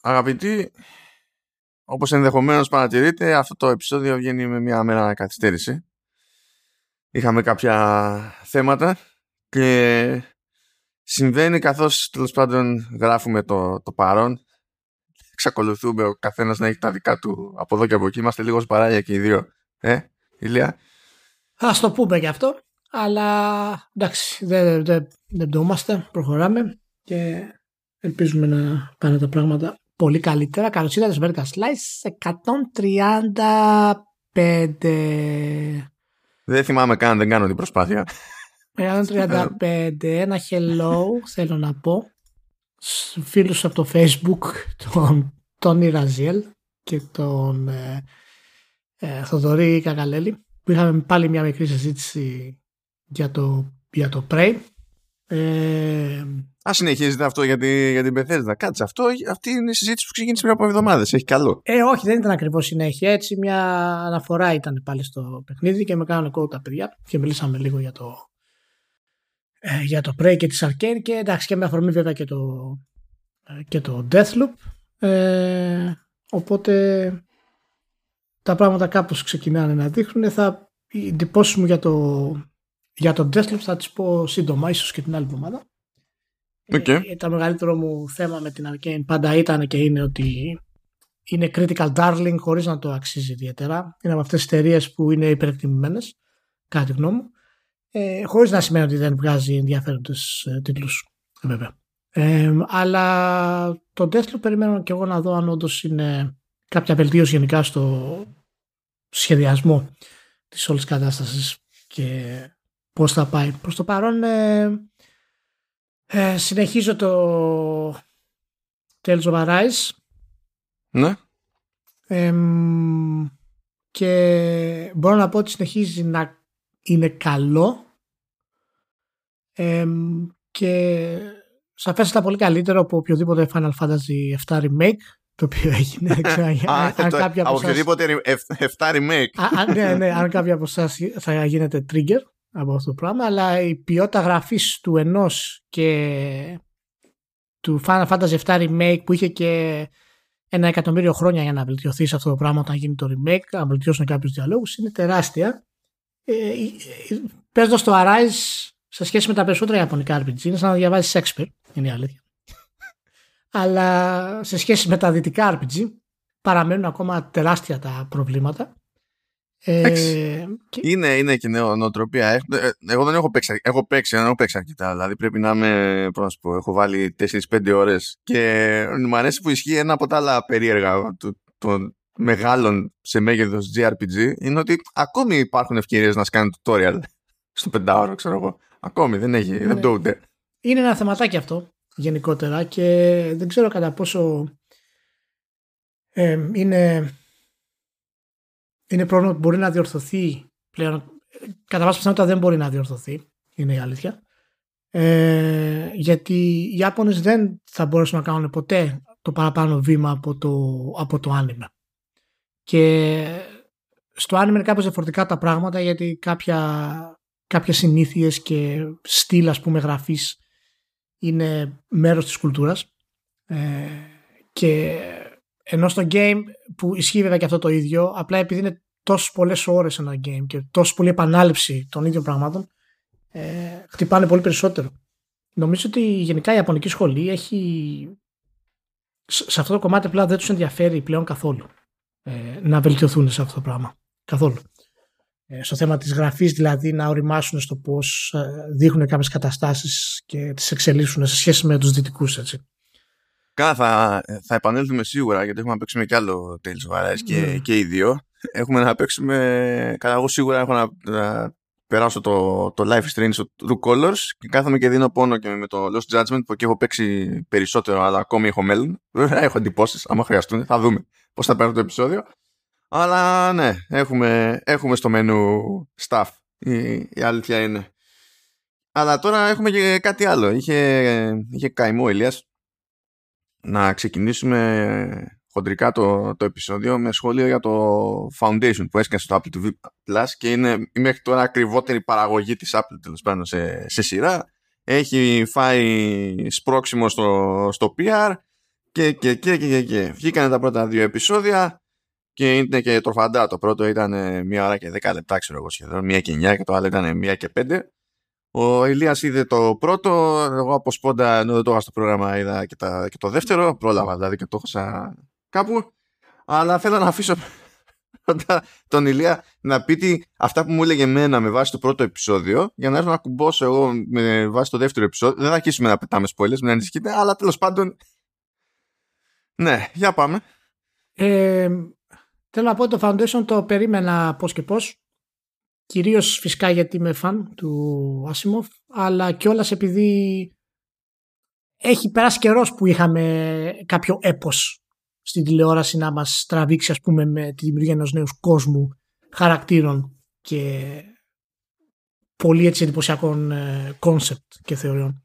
αγαπητοί, όπως ενδεχομένως παρατηρείτε, αυτό το επεισόδιο βγαίνει με μια μέρα καθυστέρηση. Είχαμε κάποια θέματα και συμβαίνει καθώς τέλος πάντων γράφουμε το, το παρόν. Εξακολουθούμε ο καθένας να έχει τα δικά του από εδώ και από εκεί. Είμαστε λίγο σπαράγια και οι δύο. Ε, Ηλία. Ας το πούμε και αυτό. Αλλά εντάξει, δεν, δεν, δεν προχωράμε και ελπίζουμε να πάνε τα πράγματα πολύ καλύτερα. Καλώς ήρθατε στο Vertical Slice 135. Δεν θυμάμαι καν, δεν κάνω την προσπάθεια. 135, ένα hello θέλω να πω φίλους από το facebook τον Τόνι Ραζιέλ και τον ε, ε, Θοδωρή Κακαλέλη που είχαμε πάλι μια μικρή συζήτηση για το, για το Prey. Ε, Α συνεχίζετε αυτό για, τη, για την Bethesda. Κάτσε αυτό. Αυτή είναι η συζήτηση που ξεκίνησε πριν από εβδομάδες. Έχει καλό. Ε, όχι, δεν ήταν ακριβώς συνέχεια. Έτσι, μια αναφορά ήταν πάλι στο παιχνίδι και με κάνανε κόμμα τα παιδιά και μιλήσαμε λίγο για το, ε, για το Prey και τη Arcane και εντάξει και με αφορμή βέβαια και το, ε, και το Deathloop. Ε, οπότε τα πράγματα κάπως ξεκινάνε να δείχνουν. Θα, οι εντυπώσει μου για το, για το Deathloop θα τις πω σύντομα, ίσως και την άλλη εβδομάδα. Okay. Ε, το μεγαλύτερο μου θέμα με την Arcane πάντα ήταν και είναι ότι είναι critical darling χωρίς να το αξίζει ιδιαίτερα. Είναι από αυτές τις εταιρείες που είναι υπερεκτιμημένες, κατά τη γνώμη μου, ε, χωρίς να σημαίνει ότι δεν βγάζει ενδιαφέροντες ε, τίτλους, βέβαια. Ε, αλλά το Deathloop περιμένω και εγώ να δω αν όντως είναι κάποια βελτίωση γενικά στο σχεδιασμό της όλης κατάστασης και πώς θα πάει. Προς το παρόν ε, ε, συνεχίζω το Tales of Arise. Ναι. και μπορώ να πω ότι συνεχίζει να είναι καλό και σαφέστατα πολύ καλύτερο από οποιοδήποτε Final Fantasy 7 Remake το οποίο έγινε. αν κάποια από οποιοδήποτε 7 remake. ναι, ναι, αν κάποια από εσάς θα γίνεται trigger από αυτό το πράγμα, αλλά η ποιότητα γραφής του ενός και του Final Fantasy 7 remake που είχε και ένα εκατομμύριο χρόνια για να βελτιωθεί σε αυτό το πράγμα όταν γίνει το remake, να βελτιώσουν κάποιους διαλόγους, είναι τεράστια. Ε, ε, ε Παίζοντας το Arise σε σχέση με τα περισσότερα Ιαπωνικά RPG, είναι σαν να διαβάζεις Shakespeare, είναι η αλήθεια αλλά σε σχέση με τα δυτικά RPG παραμένουν ακόμα τεράστια τα προβλήματα. Ε, και... είναι, είναι και νέο νοοτροπία. Ε, ε, εγώ δεν έχω παίξει, έχω παίξει, δεν έχω παίξει αρκετά. Δηλαδή πρέπει να είμαι, πώς να σου πω, έχω βάλει 4-5 ώρες και μου αρέσει που ισχύει ένα από τα άλλα περίεργα των μεγάλων σε μέγεθος JRPG είναι ότι ακόμη υπάρχουν ευκαιρίες να σκάνει tutorial στο πεντάωρο, ξέρω εγώ. Ακόμη δεν έχει, δεν ναι. το ούτε. Είναι ένα θεματάκι αυτό γενικότερα και δεν ξέρω κατά πόσο ε, είναι, είναι πρόβλημα που μπορεί να διορθωθεί πλέον. Κατά βάση πιθανότητα δεν μπορεί να διορθωθεί, είναι η αλήθεια. Ε, γιατί οι Ιάπωνες δεν θα μπορέσουν να κάνουν ποτέ το παραπάνω βήμα από το, από το άνιμε. Και στο άνιμε είναι κάπως διαφορετικά τα πράγματα γιατί κάποια, κάποια συνήθειες και στυλ ας πούμε γραφής είναι μέρος της κουλτούρας ε, και ενώ στο game που ισχύει βέβαια και αυτό το ίδιο απλά επειδή είναι τόσες πολλές ώρες ένα game και τόσο πολλή επανάληψη των ίδιων πραγμάτων ε, χτυπάνε πολύ περισσότερο. Νομίζω ότι γενικά η Ιαπωνική σχολή έχει σε αυτό το κομμάτι απλά δεν τους ενδιαφέρει πλέον καθόλου ε, να βελτιωθούν σε αυτό το πράγμα. Καθόλου. Ε, στο θέμα της γραφής δηλαδή να οριμάσουν στο πώς ε, δείχνουν κάποιες καταστάσεις και τις εξελίσσουν σε σχέση με τους δυτικούς έτσι. Κάνα θα, θα επανέλθουμε σίγουρα γιατί έχουμε να παίξουμε κι άλλο Tales of Arise και, ναι. και οι δύο. Έχουμε να παίξουμε, καλά εγώ σίγουρα έχω να, να περάσω το, το live stream στο True Colors και κάθομαι και δίνω πόνο και με το Lost Judgment που εκεί έχω παίξει περισσότερο αλλά ακόμη έχω μέλλον. Βέβαια έχω εντυπώσεις, άμα χρειαστούν, θα δούμε πώς θα παίρνω το επεισόδιο. Αλλά ναι, έχουμε, έχουμε στο μενού staff. Η, η αλήθεια είναι. Αλλά τώρα έχουμε και κάτι άλλο. Είχε, είχε καημό ο Ηλίας να ξεκινήσουμε χοντρικά το, το επεισόδιο με σχόλιο για το Foundation που έσκασε στο Apple TV Plus και είναι η μέχρι τώρα ακριβότερη παραγωγή της Apple τέλος πάντων σε, σε σειρά. Έχει φάει σπρόξιμο στο, στο PR Και, και, και, και, και, και. Βγήκανε τα πρώτα δύο επεισόδια και είναι και τροφαντά. Το πρώτο ήταν μία ώρα και δέκα λεπτά, ξέρω εγώ σχεδόν. Μία και εννιά και το άλλο ήταν μία και πέντε. Ο Ηλίας είδε το πρώτο, εγώ από σπόντα ενώ δεν το είχα στο πρόγραμμα είδα και, τα, και το δεύτερο, πρόλαβα δηλαδή και το είχα κάπου. Αλλά θέλω να αφήσω τον Ηλία να πει τι, αυτά που μου έλεγε εμένα με βάση το πρώτο επεισόδιο για να έρθω να κουμπώσω εγώ με βάση το δεύτερο επεισόδιο. Δεν θα αρχίσουμε να πετάμε spoilers, μην ανησυχείτε, αλλά τέλος πάντων ναι, για πάμε. Ε, θέλω να πω ότι το Foundation το περίμενα πώς και πώς. Κυρίως φυσικά γιατί είμαι φαν του Asimov, αλλά κιόλας επειδή έχει περάσει καιρός που είχαμε κάποιο έπος στην τηλεόραση να μας τραβήξει ας πούμε με τη δημιουργία ενός νέου κόσμου χαρακτήρων και πολύ έτσι εντυπωσιακών concept και θεωριών.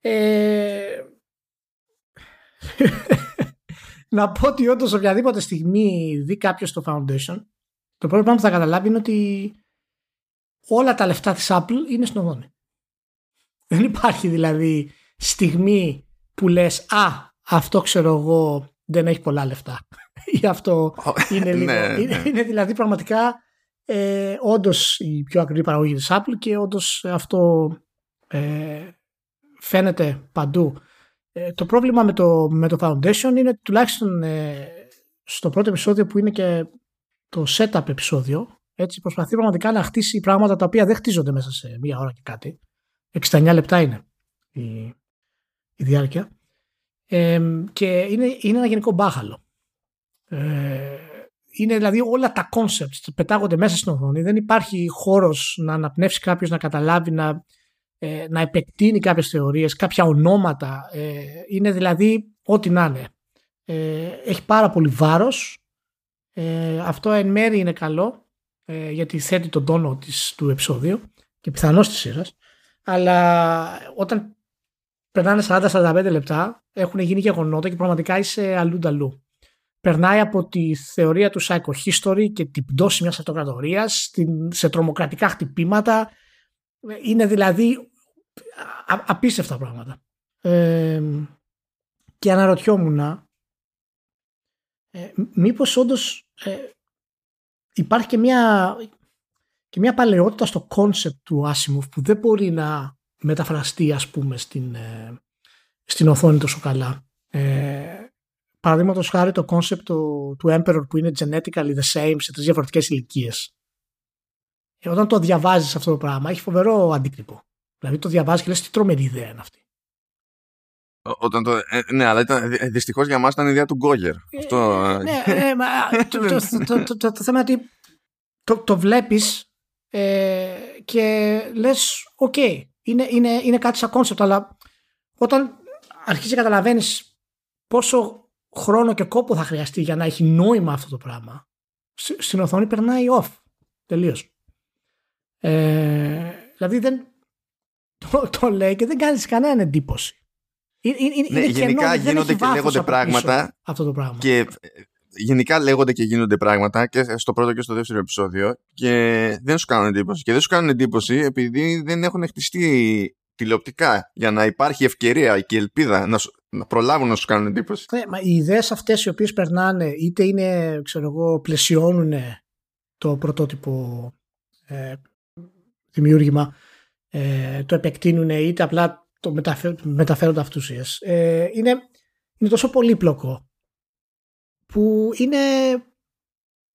Ε... να πω ότι όντως οποιαδήποτε στιγμή δει κάποιος το Foundation, το πρώτο πράγμα που θα καταλάβει είναι ότι όλα τα λεφτά της Apple είναι στην οθόνη. Δεν υπάρχει δηλαδή στιγμή που λες «Α, αυτό ξέρω εγώ δεν έχει πολλά λεφτά». Ή αυτό είναι λίγο... Ναι, είναι, ναι. είναι, δηλαδή πραγματικά ε, όντως η πιο ακριβή παραγωγή της Apple και όντως αυτό ε, φαίνεται παντού. Ε, το πρόβλημα με το, με το Foundation είναι τουλάχιστον ε, στο πρώτο επεισόδιο που είναι και το setup επεισόδιο έτσι προσπαθεί πραγματικά να χτίσει πράγματα τα οποία δεν χτίζονται μέσα σε μία ώρα και κάτι. 69 λεπτά είναι η, η διάρκεια. Ε, και είναι, είναι ένα γενικό μπάχαλο. Ε, είναι δηλαδή όλα τα concepts πετάγονται μέσα στην οθόνη. Δεν υπάρχει χώρος να αναπνεύσει κάποιος να καταλάβει, να, ε, να επεκτείνει κάποιες θεωρίες, κάποια ονόματα. Ε, είναι δηλαδή ό,τι να είναι. Ε, έχει πάρα πολύ βάρος. Ε, αυτό εν μέρει είναι καλό ε, γιατί θέτει τον τόνο της, του επεισόδιου και πιθανώς της σειράς αλλά όταν περνάνε 40-45 λεπτά έχουν γίνει γεγονότα και πραγματικά είσαι αλλού νταλού. Περνάει από τη θεωρία του psycho history και την πτώση μιας αυτοκρατορίας σε τρομοκρατικά χτυπήματα. Είναι δηλαδή απίστευτα πράγματα. Ε, και αναρωτιόμουν ε, μήπως όντως ε, υπάρχει και μια, και μια παλαιότητα στο concept του Asimov που δεν μπορεί να μεταφραστεί ας πούμε στην, ε, στην οθόνη τόσο καλά. Ε, Παραδείγματος χάρη το concept του, του Emperor που είναι genetically the same σε τρεις διαφορετικές ηλικίες. Ε, όταν το διαβάζεις αυτό το πράγμα έχει φοβερό αντίκτυπο. Δηλαδή το διαβάζεις και λες τι τρομερή ιδέα είναι αυτή. Όταν το, ε, ναι, αλλά ήταν, ε, δυστυχώς για μας ήταν η ιδέα του Γκόγερ. Αυτό... ναι, ναι, μα, το, το, το, το, θέμα είναι ότι το, το βλέπεις ε, και λες, OK, okay, είναι, είναι, είναι κάτι σαν concept, αλλά όταν αρχίζεις να καταλαβαίνεις πόσο χρόνο και κόπο θα χρειαστεί για να έχει νόημα αυτό το πράγμα, στην οθόνη περνάει off. Τελείως. Ε, δηλαδή δεν το, το λέει και δεν κάνεις κανένα εντύπωση. Είναι, είναι, ναι, γενικά γίνονται και λέγονται πράγματα. Αυτό το πράγμα. Και ε, γενικά λέγονται και γίνονται πράγματα και στο πρώτο και στο δεύτερο επεισόδιο και δεν σου κάνουν εντύπωση. Και δεν σου κάνουν εντύπωση επειδή δεν έχουν χτιστεί τηλεοπτικά για να υπάρχει ευκαιρία και ελπίδα να, να προλάβουν να σου κάνουν εντύπωση. Ναι, μα οι ιδέες αυτές οι οποίες περνάνε είτε είναι, ξέρω εγώ, πλαισιώνουν το πρωτότυπο ε, δημιούργημα, ε, το επεκτείνουν είτε απλά το μεταφέρονται αυτούσιες. Ε, είναι, είναι τόσο πολύπλοκο που είναι,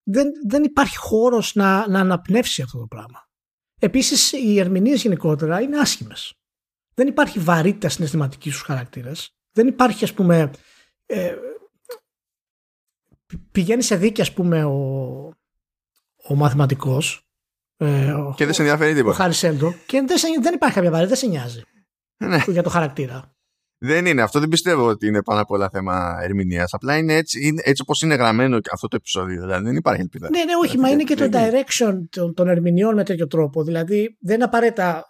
δεν, δεν υπάρχει χώρος να, να αναπνεύσει αυτό το πράγμα. Επίσης οι ερμηνείες γενικότερα είναι άσχημες. Δεν υπάρχει βαρύτητα συναισθηματικής στους χαρακτήρες. Δεν υπάρχει ας πούμε ε, πηγαίνει σε δίκη ας πούμε ο, ο μαθηματικός ε, και δεν σε ενδιαφέρει τίποτα. Ο Χάρης Σέλντο και δεν, δεν υπάρχει κάποια βαρύτητα, δεν σε νοιάζει ναι. Για το χαρακτήρα. Δεν είναι. Αυτό δεν πιστεύω ότι είναι πάνω απ' όλα θέμα ερμηνείας. Απλά είναι έτσι, είναι, έτσι όπως είναι γραμμένο αυτό το επεισόδιο. Δηλαδή δεν υπάρχει ελπίδα. Ναι, ναι, όχι, μα είναι και το direction των, των ερμηνεών με τέτοιο τρόπο. Δηλαδή δεν είναι απαραίτητα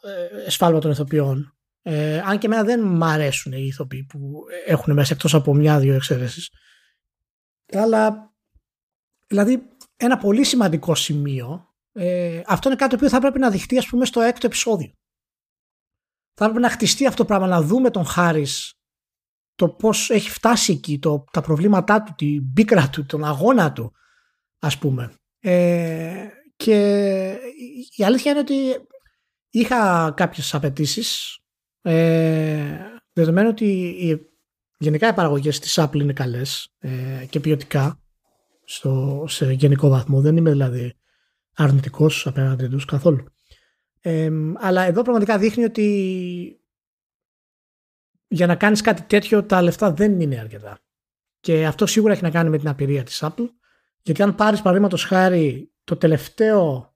ε, σφάλμα των ηθοποιών. Ε, αν και εμένα δεν μ' αρέσουν οι ηθοποιοί που έχουν μέσα εκτός από μια-δύο εξαιρέσεις. Αλλά δηλαδή ένα πολύ σημαντικό σημείο. Ε, αυτό είναι κάτι που θα πρέπει να δειχτεί, ας πούμε, στο έκτο επεισόδιο θα έπρεπε να χτιστεί αυτό το πράγμα, να δούμε τον Χάρη το πώς έχει φτάσει εκεί, το, τα προβλήματά του, την πίκρα του, τον αγώνα του, ας πούμε. Ε, και η αλήθεια είναι ότι είχα κάποιες απαιτήσεις. Ε, δεδομένου ότι οι, γενικά οι παραγωγές της Apple είναι καλές ε, και ποιοτικά στο, σε γενικό βαθμό. Δεν είμαι δηλαδή αρνητικός απέναντι τους καθόλου. Ε, αλλά εδώ πραγματικά δείχνει ότι για να κάνεις κάτι τέτοιο τα λεφτά δεν είναι αρκετά. Και αυτό σίγουρα έχει να κάνει με την απειρία της Apple. Γιατί αν πάρεις παραδείγματος χάρη το τελευταίο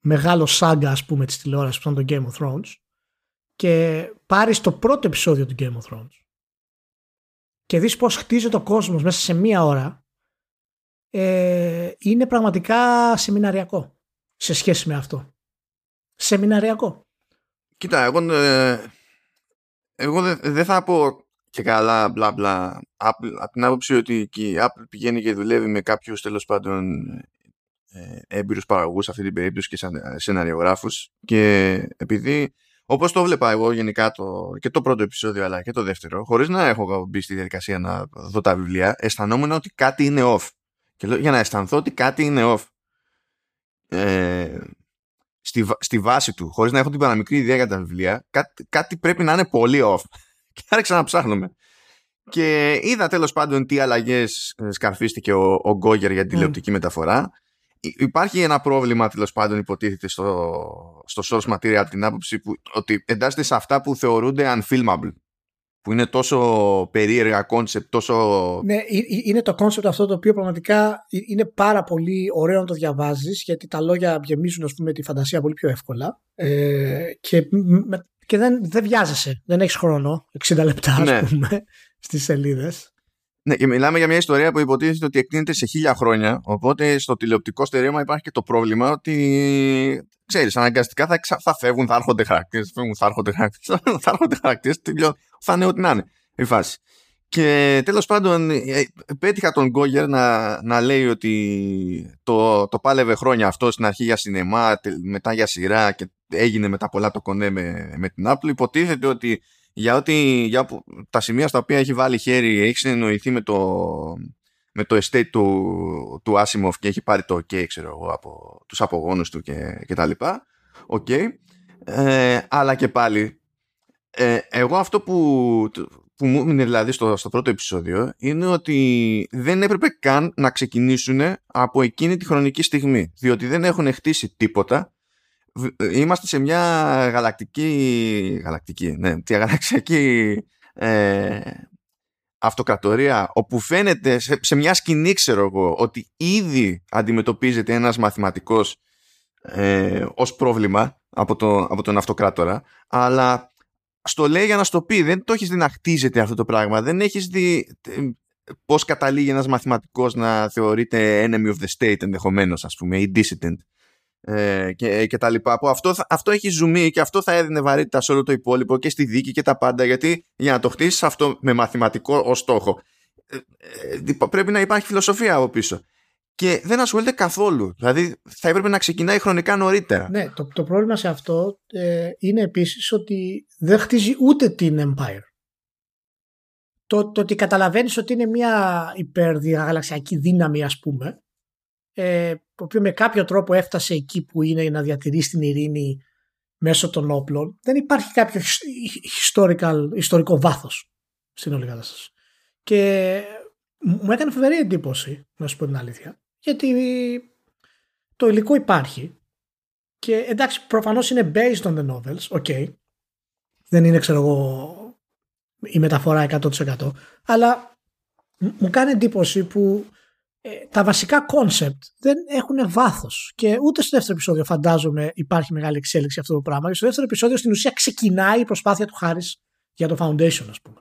μεγάλο σάγκα ας πούμε της τηλεόρασης που ήταν το Game of Thrones και πάρεις το πρώτο επεισόδιο του Game of Thrones και δεις πώς χτίζει το κόσμος μέσα σε μία ώρα ε, είναι πραγματικά σεμιναριακό σε σχέση με αυτό. Σεμιναριακό. Κοίτα, εγώ, ε, εγώ δεν θα πω και καλά μπλα μπλα. Από την άποψη ότι η Apple πηγαίνει και δουλεύει με κάποιους τέλος πάντων ε, έμπειρους παραγωγούς αυτή την περίπτωση και σαν, ε, σεναριογράφους. Και επειδή όπως το βλέπα εγώ γενικά το, και το πρώτο επεισόδιο αλλά και το δεύτερο χωρίς να έχω μπει στη διαδικασία να δω τα βιβλία αισθανόμουν ότι κάτι είναι off. Και λέω, για να αισθανθώ ότι κάτι είναι off. Ε, στη, στη βάση του χωρίς να έχω την παραμικρή ιδέα για τα βιβλία κάτι, κάτι πρέπει να είναι πολύ off. Και άρχισα να ψάχνουμε και είδα τέλος πάντων τι αλλαγές ε, σκαρφίστηκε ο, ο Γκόγερ για την τηλεοπτική μεταφορά. Υπάρχει ένα πρόβλημα τέλος πάντων υποτίθεται στο, στο source material από την άποψη που, ότι εντάσσεται σε αυτά που θεωρούνται unfilmable που είναι τόσο περίεργα concept, τόσο... Ναι, είναι το concept αυτό το οποίο πραγματικά είναι πάρα πολύ ωραίο να το διαβάζεις γιατί τα λόγια γεμίζουν ας πούμε τη φαντασία πολύ πιο εύκολα ε, και, και δεν, δεν βιάζεσαι, δεν έχεις χρόνο 60 λεπτά ναι. ας πούμε στις σελίδες ναι, και μιλάμε για μια ιστορία που υποτίθεται ότι εκτείνεται σε χίλια χρόνια. Οπότε στο τηλεοπτικό στερέωμα υπάρχει και το πρόβλημα ότι ξέρεις, αναγκαστικά θα, θα φεύγουν, θα έρχονται χαρακτήρες, θα φεύγουν, θα έρχονται χαρακτήρες, θα έρχονται χαρακτήρες, θα είναι ό,τι να είναι η φάση. Και τέλος πάντων ε, πέτυχα τον Γκόγερ να, να λέει ότι το, το πάλευε χρόνια αυτό στην αρχή για σινεμά, μετά για σειρά και έγινε μετά πολλά το κονέ με, με την Apple. Υποτίθεται ότι για, ότι, για τα σημεία στα οποία έχει βάλει χέρι έχεις συνεννοηθεί με το, με το estate του, του Asimov και έχει πάρει το ok ξέρω εγώ από τους απογόνους του και, και τα λοιπά ok ε, αλλά και πάλι ε, εγώ αυτό που, που μου έμεινε δηλαδή στο, στο πρώτο επεισόδιο είναι ότι δεν έπρεπε καν να ξεκινήσουν από εκείνη τη χρονική στιγμή διότι δεν έχουν χτίσει τίποτα. Είμαστε σε μια γαλακτική γαλακτική, ναι, γαλαξιακή ε, αυτοκρατορία όπου φαίνεται σε, σε, μια σκηνή ξέρω εγώ ότι ήδη αντιμετωπίζεται ένας μαθηματικός ε, ως πρόβλημα από, το, από τον αυτοκράτορα αλλά στο λέει για να στο πει δεν το έχεις δει να χτίζεται αυτό το πράγμα δεν έχεις δει ε, πώς καταλήγει ένας μαθηματικός να θεωρείται enemy of the state ενδεχομένως ας πούμε ή dissident ε, και, και τα λοιπά. Που αυτό, αυτό έχει ζουμί και αυτό θα έδινε βαρύτητα σε όλο το υπόλοιπο και στη δίκη και τα πάντα. Γιατί για να το χτίσεις αυτό με μαθηματικό ως στόχο, ε, ε, πρέπει να υπάρχει φιλοσοφία από πίσω. Και δεν ασχολείται καθόλου. Δηλαδή θα έπρεπε να ξεκινάει χρονικά νωρίτερα. Ναι, το, το πρόβλημα σε αυτό ε, είναι επίσης ότι δεν χτίζει ούτε την Empire. Το, το ότι καταλαβαίνεις ότι είναι μια υπερδιαγαλαξιακή δύναμη, ας πούμε, ε, το οποίο με κάποιο τρόπο έφτασε εκεί που είναι να διατηρήσει την ειρήνη μέσω των όπλων, δεν υπάρχει κάποιο historical, ιστορικό βάθος στην όλη κατάσταση. Και μου έκανε φοβερή εντύπωση, να σου πω την αλήθεια, γιατί το υλικό υπάρχει και εντάξει προφανώς είναι based on the novels, ok, δεν είναι ξέρω εγώ η μεταφορά 100% αλλά μου κάνει εντύπωση που ε, τα βασικά concept δεν έχουν βάθος. Και ούτε στο δεύτερο επεισόδιο φαντάζομαι υπάρχει μεγάλη εξέλιξη αυτό το πράγμα. Και στο δεύτερο επεισόδιο στην ουσία ξεκινάει η προσπάθεια του Χάρι για το Foundation, ας πούμε.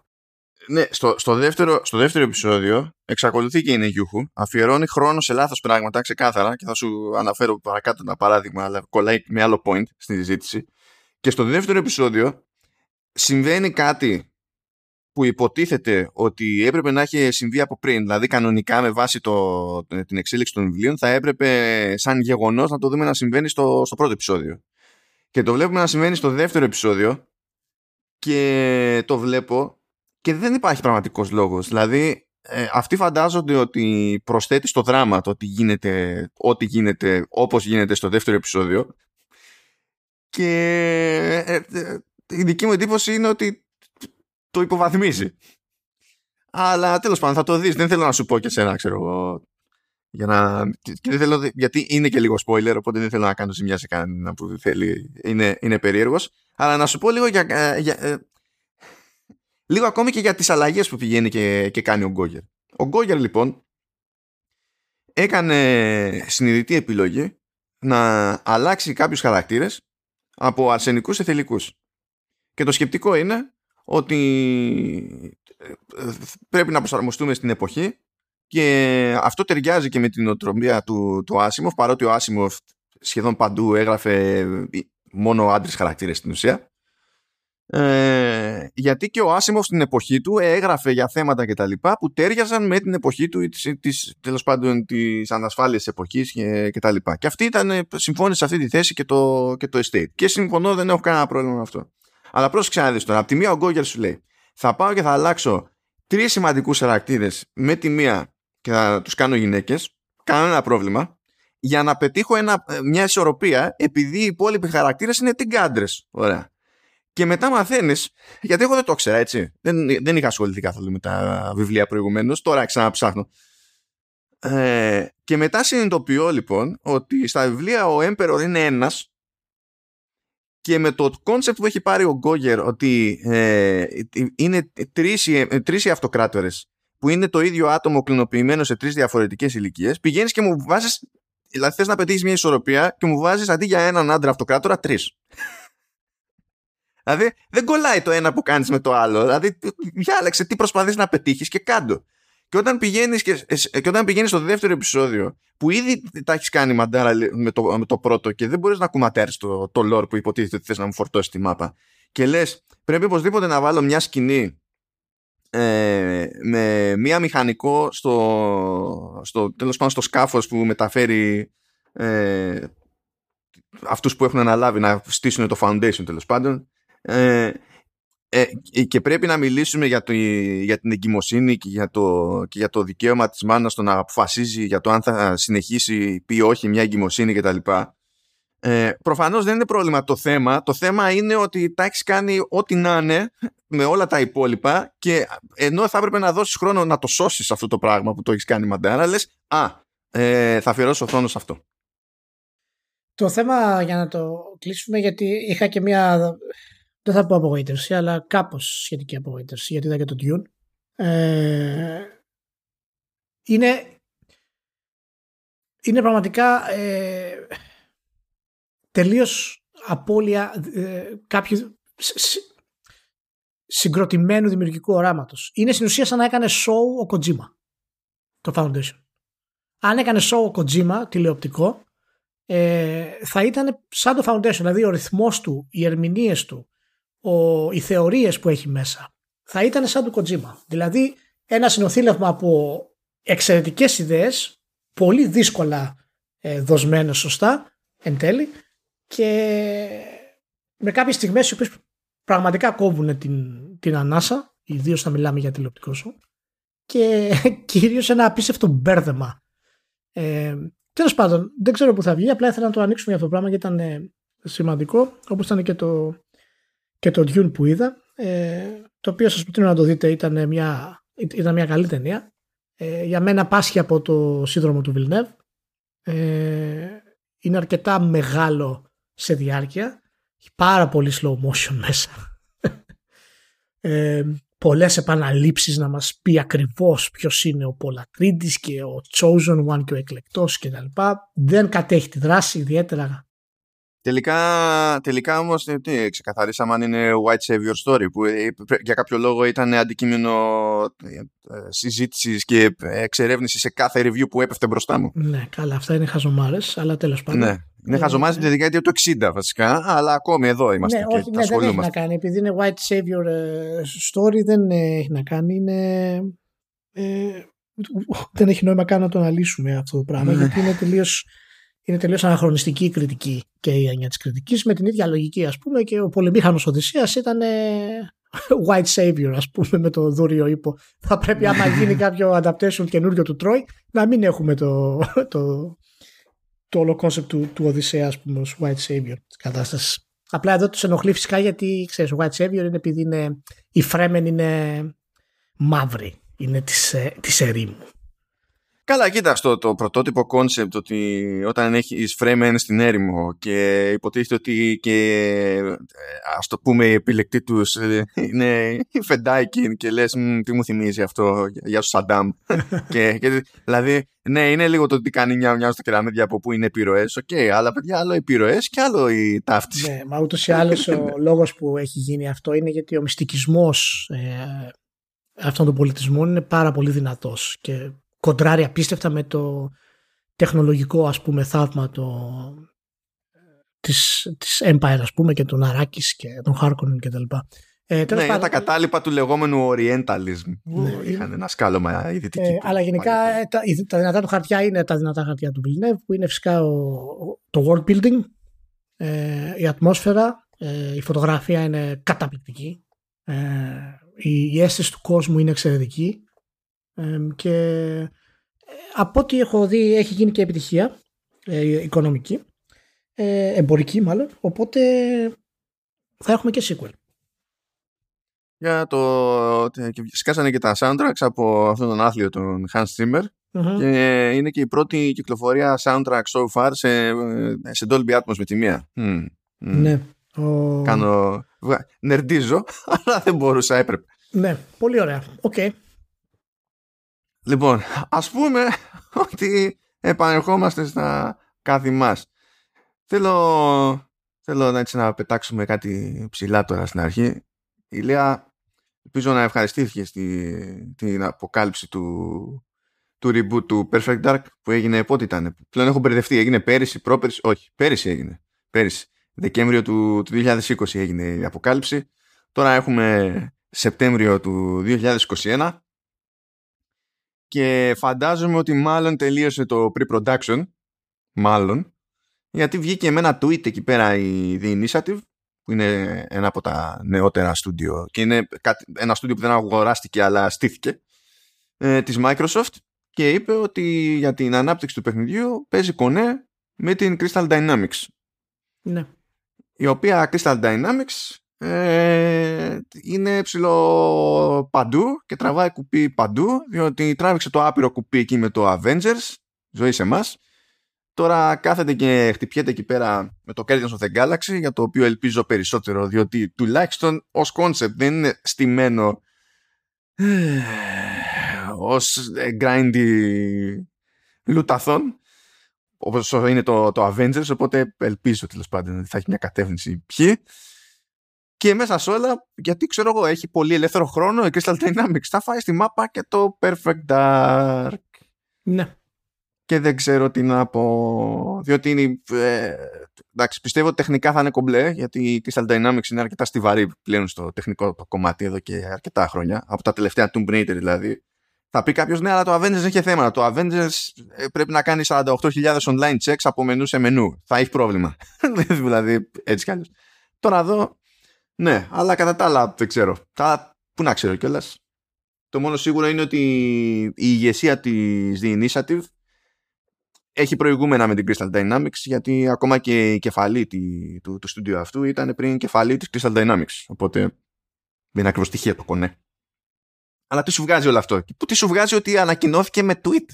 Ναι, στο, στο, δεύτερο, στο δεύτερο επεισόδιο εξακολουθεί και είναι γιούχου. Αφιερώνει χρόνο σε λάθος πράγματα ξεκάθαρα και θα σου αναφέρω παρακάτω ένα παράδειγμα, αλλά κολλάει με άλλο point στη συζήτηση. Και στο δεύτερο επεισόδιο συμβαίνει κάτι που υποτίθεται ότι έπρεπε να έχει συμβεί από πριν, δηλαδή κανονικά με βάση το, την εξέλιξη των βιβλίων, θα έπρεπε σαν γεγονός να το δούμε να συμβαίνει στο, στο πρώτο επεισόδιο. Και το βλέπουμε να συμβαίνει στο δεύτερο επεισόδιο και το βλέπω και δεν υπάρχει πραγματικός λόγος. Δηλαδή, ε, αυτοί φαντάζονται ότι προσθέτει στο δράμα το ότι γίνεται, ό,τι γίνεται όπως γίνεται στο δεύτερο επεισόδιο και ε, ε, η δική μου εντύπωση είναι ότι το υποβαθμίζει. Αλλά τέλος πάντων θα το δεις. Δεν θέλω να σου πω και σένα, ξέρω εγώ. Για να... και δεν θέλω... Γιατί είναι και λίγο spoiler, οπότε δεν θέλω να κάνω ζημιά σε κανένα που θέλει. Είναι, είναι περίεργος. Αλλά να σου πω λίγο για, για, λίγο ακόμη και για τις αλλαγές που πηγαίνει και, και κάνει ο Γκόγερ. Ο Γκόγερ λοιπόν έκανε συνειδητή επιλογή να αλλάξει κάποιους χαρακτήρες από αρσενικούς σε θελικούς. Και το σκεπτικό είναι ότι ε, πρέπει να προσαρμοστούμε στην εποχή και αυτό ταιριάζει και με την οτροπία του, του Άσιμοφ παρότι ο Άσιμοφ σχεδόν παντού έγραφε μόνο άντρες χαρακτήρες στην ουσία ε, γιατί και ο Άσιμοφ στην εποχή του έγραφε για θέματα και τα λοιπά που τέριαζαν με την εποχή του της, της, τέλος πάντων της ανασφάλειας εποχής και, και τα λοιπά. Και αυτή ήταν, συμφώνησε σε αυτή τη θέση και το, και το estate. Και συμφωνώ δεν έχω κανένα πρόβλημα με αυτό. Αλλά πρόσεξε να δεις τώρα. Από τη μία ο Γκόγερ σου λέει θα πάω και θα αλλάξω τρεις σημαντικούς χαρακτήρες με τη μία και θα τους κάνω γυναίκες. Κανένα πρόβλημα. Για να πετύχω ένα, μια ισορροπία επειδή οι υπόλοιποι χαρακτήρες είναι τυγκάντρες. Ωραία. Και μετά μαθαίνεις, γιατί εγώ δεν το ήξερα έτσι. Δεν, δεν είχα ασχοληθεί καθόλου με τα βιβλία προηγουμένως. Τώρα ξαναψάχνω. Ε, και μετά συνειδητοποιώ λοιπόν ότι στα βιβλία ο Emperor είναι ένας και με το concept που έχει πάρει ο Γκόγερ ότι ε, είναι τρεις, ε, τρεις οι αυτοκράτορες που είναι το ίδιο άτομο κλωνοποιημένο σε τρεις διαφορετικές ηλικίες, πηγαίνεις και μου βάζεις δηλαδή θες να πετύχεις μια ισορροπία και μου βάζεις αντί για έναν άντρα αυτοκράτορα τρεις Δηλαδή δεν κολλάει το ένα που κάνεις με το άλλο. Δηλαδή διάλεξε τι προσπαθείς να πετύχεις και κάντο. Και όταν πηγαίνεις και, και όταν πηγαίνεις στο δεύτερο επεισόδιο, που ήδη τα έχεις κάνει μαντάρα με το, με το πρώτο και δεν μπορείς να κουμαντάρεις το, το lore που υποτίθεται ότι θες να μου φορτώσεις στη μάπα, και λες, πρέπει οπωσδήποτε να βάλω μια σκηνή ε, με μία μηχανικό στο, στο τέλος πάντων στο σκάφος που μεταφέρει ε, αυτούς που έχουν αναλάβει να στήσουν το foundation τέλος πάντων ε, ε, και πρέπει να μιλήσουμε για, το, για την εγκυμοσύνη και για, το, και για το δικαίωμα της μάνας το να αποφασίζει για το αν θα συνεχίσει πει όχι μια εγκυμοσύνη κτλ. Ε, προφανώς δεν είναι πρόβλημα το θέμα. Το θέμα είναι ότι τα έχεις κάνει ό,τι να είναι με όλα τα υπόλοιπα και ενώ θα έπρεπε να δώσεις χρόνο να το σώσεις αυτό το πράγμα που το έχεις κάνει μαντάρα, λες «Α, ε, θα αφιερώσω χρόνο σε αυτό». Το θέμα για να το κλείσουμε γιατί είχα και μια δεν θα πω απογοήτευση, αλλά κάπως σχετική απογοήτευση, γιατί είδα και το Dune. Ε, είναι, είναι πραγματικά ε, τελείως απώλεια ε, κάποιου συγκροτημένου δημιουργικού οράματος. Είναι στην ουσία σαν να έκανε show ο Kojima, το Foundation. Αν έκανε show ο Kojima, τηλεοπτικό, ε, θα ήταν σαν το Foundation, δηλαδή ο ρυθμός του, οι ερμηνείες του, ο, οι θεωρίες που έχει μέσα θα ήταν σαν του Kojima. Δηλαδή ένα συνοθήλευμα από εξαιρετικές ιδέες, πολύ δύσκολα ε, δοσμένες σωστά εν τέλει και με κάποιες στιγμές οι οποίες πραγματικά κόβουν την, την ανάσα, ιδίως θα μιλάμε για τηλεοπτικό σου και κυρίως ένα απίστευτο μπέρδεμα. Ε, Τέλος πάντων, δεν ξέρω πού θα βγει. Απλά ήθελα να το ανοίξουμε για αυτό το πράγμα γιατί ήταν ε, σημαντικό. Όπως ήταν και το, και το Dune που είδα, ε, το οποίο σας προτείνω να το δείτε, ήταν μια, ήταν μια καλή ταινία. Ε, για μένα πάσχει από το σύνδρομο του Villeneuve. Ε, είναι αρκετά μεγάλο σε διάρκεια. Έχει πάρα πολύ slow motion μέσα. ε, πολλές επαναλήψεις να μας πει ακριβώς ποιος είναι ο Πολατρίτης και ο Chosen One και ο εκλεκτός κτλ. Δεν κατέχει τη δράση ιδιαίτερα Τελικά, τελικά όμως ε, ξεκαθαρίσαμε αν είναι white savior story που ε, για κάποιο λόγο ήταν αντικείμενο ε, συζήτησης και εξερεύνησης σε κάθε review που έπεφτε μπροστά μου. Ναι, καλά, αυτά είναι χαζομάρες, αλλά τέλος πάντων. Ναι. Είναι χαζομάρες ε, τη δεκαετία του 60 βασικά, αλλά ακόμη εδώ είμαστε. Ναι, και όχι, ναι, δεν έχει να κάνει. Επειδή είναι white savior story, δεν έχει να κάνει. Είναι. Ε, δεν έχει νόημα καν να το αναλύσουμε αυτό το πράγμα, ναι. γιατί είναι τελείως είναι τελείως αναχρονιστική η κριτική και η έννοια της κριτικής με την ίδια λογική ας πούμε και ο πολεμήχανος Οδυσσέας ήταν white savior ας πούμε με το δούριο ύπο. Θα πρέπει άμα γίνει κάποιο adaptation καινούριο του Troy να μην έχουμε το, το, το όλο concept του, του Οδυσσέα ας πούμε ως white savior της κατάστασης. Απλά εδώ τους ενοχλεί φυσικά γιατί ξέρεις ο white savior είναι επειδή είναι, η Fremen είναι μαύρη, είναι της, ε, της ερήμου. Καλά, κοίτα αυτό το πρωτότυπο κόνσεπτ ότι όταν έχει Fremen στην έρημο και υποτίθεται ότι και ε, ας το πούμε η επιλεκτή τους ε, είναι η Φεντάικιν και λες τι μου θυμίζει αυτό για σου Σαντάμ και, και, δηλαδή ναι είναι λίγο το τι κάνει μια μια στο κεραμίδια από που είναι επιρροές οκ okay, αλλά παιδιά άλλο επιρροές και άλλο η ταύτιση ναι μα ούτως ή άλλως ο λόγος που έχει γίνει αυτό είναι γιατί ο μυστικισμός ε, αυτών των πολιτισμών είναι πάρα πολύ δυνατός και κοντράρει απίστευτα με το τεχνολογικό ας πούμε θαύμα το, της, της Empire ας πούμε και των Αράκης και των Harkonnen και τα λοιπά. Ε, ναι, είναι τα κατάλοιπα του λεγόμενου Orientalism που ναι, είχαν ένα σκάλωμα η δυτική. Ε, αλλά γενικά ε, τα, τα, δυνατά του χαρτιά είναι τα δυνατά χαρτιά του Villeneuve που είναι φυσικά ο, το world building, ε, η ατμόσφαιρα, ε, η φωτογραφία είναι καταπληκτική, ε, η, η αίσθηση του κόσμου είναι εξαιρετική και ε, από ό,τι έχω δει έχει γίνει και επιτυχία ε, οικονομική, ε, εμπορική μάλλον, οπότε θα έχουμε και sequel. Για το... Σκάσανε και τα soundtracks από αυτόν τον άθλιο τον Hans Zimmer και είναι και η πρώτη κυκλοφορία soundtrack so far σε, σε Dolby Atmos με τη μία. Ναι. Κάνω... Νερντίζω, αλλά δεν μπορούσα, έπρεπε. Ναι, πολύ ωραία. OK. Okay. Λοιπόν, ας πούμε ότι επανερχόμαστε στα καθ' ημάς. Θέλω, θέλω να, έτσι, να πετάξουμε κάτι ψηλά τώρα στην αρχή. Η Λέα ελπίζω να ευχαριστήθηκε στη, την αποκάλυψη του, του reboot του Perfect Dark που έγινε πότε ήταν. Πλέον έχω μπερδευτεί. Έγινε πέρυσι, πρόπερυσι. Όχι, πέρυσι έγινε. Πέρυσι. Δεκέμβριο του, του 2020 έγινε η αποκάλυψη. Τώρα έχουμε Σεπτέμβριο του 2021 και φαντάζομαι ότι μάλλον τελείωσε το pre-production. Μάλλον. Γιατί βγήκε με ένα tweet εκεί πέρα η The Initiative που είναι ένα από τα νεότερα στούντιο και είναι ένα στούντιο που δεν αγοράστηκε αλλά στήθηκε ε, της Microsoft και είπε ότι για την ανάπτυξη του παιχνιδιού παίζει κονέ με την Crystal Dynamics. Ναι. η οποία Crystal Dynamics ε, είναι ψηλό παντού και τραβάει κουπί παντού διότι τράβηξε το άπειρο κουπί εκεί με το Avengers ζωή σε εμάς. Τώρα κάθεται και χτυπιέται εκεί πέρα με το Guardians of the Galaxy για το οποίο ελπίζω περισσότερο διότι τουλάχιστον ως concept δεν είναι στημένο ε, ως grindy λουταθόν όπως είναι το, το Avengers οπότε ελπίζω τέλος πάντων ότι θα έχει μια κατεύθυνση ποιοι και μέσα σε όλα, γιατί ξέρω εγώ, έχει πολύ ελεύθερο χρόνο η Crystal Dynamics. Θα φάει στη μάπα και το Perfect Dark. Ναι. Και δεν ξέρω τι να πω. Διότι είναι. Ε, εντάξει, πιστεύω ότι τεχνικά θα είναι κομπλέ, γιατί η Crystal Dynamics είναι αρκετά στιβαρή πλέον στο τεχνικό το κομμάτι εδώ και αρκετά χρόνια. Από τα τελευταία Tomb Raider δηλαδή. Θα πει κάποιος, ναι, αλλά το Avengers έχει θέμα. Το Avengers ε, πρέπει να κάνει 48.000 online checks από μενού σε μενού. Θα έχει πρόβλημα. δηλαδή, έτσι κι αλλιώς. Τώρα εδώ ναι, αλλά κατά τα άλλα δεν ξέρω. Τα, πού να ξέρω κιόλας. Το μόνο σίγουρο είναι ότι η ηγεσία της The Initiative έχει προηγούμενα με την Crystal Dynamics γιατί ακόμα και η κεφαλή του, του στούντιο αυτού ήταν πριν κεφαλή της Crystal Dynamics. Οπότε δεν είναι ακριβώς στοιχεία το κονέ. Αλλά τι σου βγάζει όλο αυτό; Τι σου βγάζει ότι ανακοινώθηκε με tweet;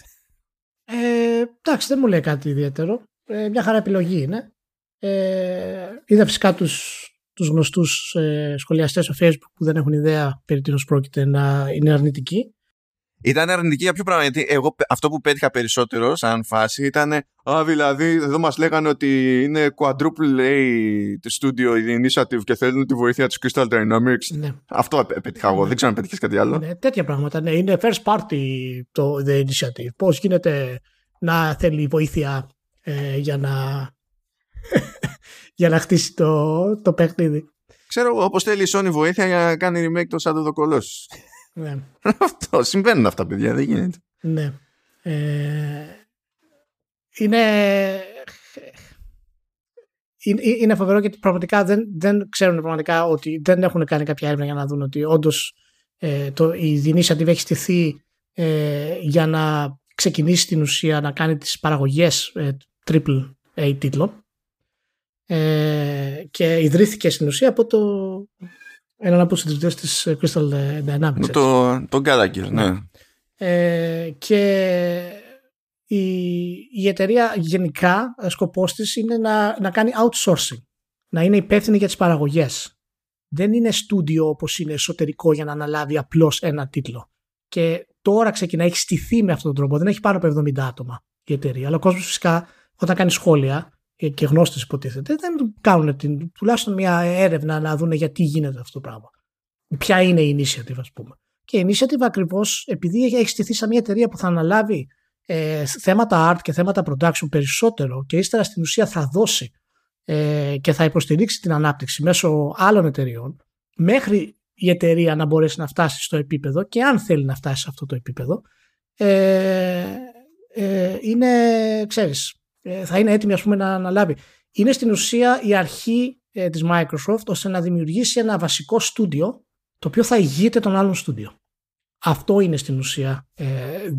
Ε, εντάξει, δεν μου λέει κάτι ιδιαίτερο. Ε, μια χαρά επιλογή είναι. Ε, είδα φυσικά τους τους γνωστούς ε, σχολιαστές στο facebook που δεν έχουν ιδέα περί τίνος πρόκειται να είναι αρνητικοί. Ήταν αρνητική για ποιο πράγμα, γιατί εγώ αυτό που πέτυχα περισσότερο σαν φάση ήταν «Α, δηλαδή εδώ μας λέγανε ότι είναι quadruple A το studio, η initiative και θέλουν τη βοήθεια της Crystal Dynamics». Ναι. Αυτό πέτυχα εγώ, δεν ξέρω αν πέτυχες κάτι άλλο. Ναι, τέτοια πράγματα, ναι. Είναι first party το the initiative. Πώς γίνεται να θέλει βοήθεια ε, για να για να χτίσει το, το παιχνίδι. Ξέρω εγώ, όπως θέλει η Sony βοήθεια για να κάνει remake το Shadow of the Colossus. Ναι. Αυτό, συμβαίνουν αυτά, παιδιά, δεν γίνεται. Ναι. Ε, είναι... είναι φοβερό γιατί πραγματικά δεν, δεν ξέρουν πραγματικά ότι δεν έχουν κάνει κάποια έρευνα για να δουν ότι όντως ε, η Initiative έχει στηθεί ε, για να ξεκινήσει την ουσία να κάνει τις παραγωγές ε, triple A τίτλων ε, και ιδρύθηκε στην ουσία από το έναν από τους ιδρυτές της Crystal Dynamics. Το, το Gallagher, ναι. ναι. Ε, και η, η εταιρεία γενικά σκοπός της είναι να, να κάνει outsourcing, να είναι υπεύθυνη για τις παραγωγές. Δεν είναι στούντιο όπως είναι εσωτερικό για να αναλάβει απλώς ένα τίτλο. Και τώρα ξεκινάει, έχει στηθεί με αυτόν τον τρόπο. Δεν έχει πάνω από 70 άτομα η εταιρεία. Αλλά ο κόσμος φυσικά όταν κάνει σχόλια και γνώστες υποτίθεται, δεν κάνουν την, τουλάχιστον μια έρευνα να δουν γιατί γίνεται αυτό το πράγμα. Ποια είναι η initiative, ας πούμε. Και η initiative ακριβώς, επειδή έχει στηθεί σε μια εταιρεία που θα αναλάβει ε, θέματα art και θέματα production περισσότερο και ύστερα στην ουσία θα δώσει ε, και θα υποστηρίξει την ανάπτυξη μέσω άλλων εταιρεών, μέχρι η εταιρεία να μπορέσει να φτάσει στο επίπεδο και αν θέλει να φτάσει σε αυτό το επίπεδο ε, ε, είναι, ξέρεις, ε, θα είναι έτοιμη ας πούμε να αναλάβει. Είναι στην ουσία η αρχή ε, της Microsoft ώστε να δημιουργήσει ένα βασικό στούντιο το οποίο θα ηγείται των άλλων στούντιο. Αυτό είναι στην ουσία ε,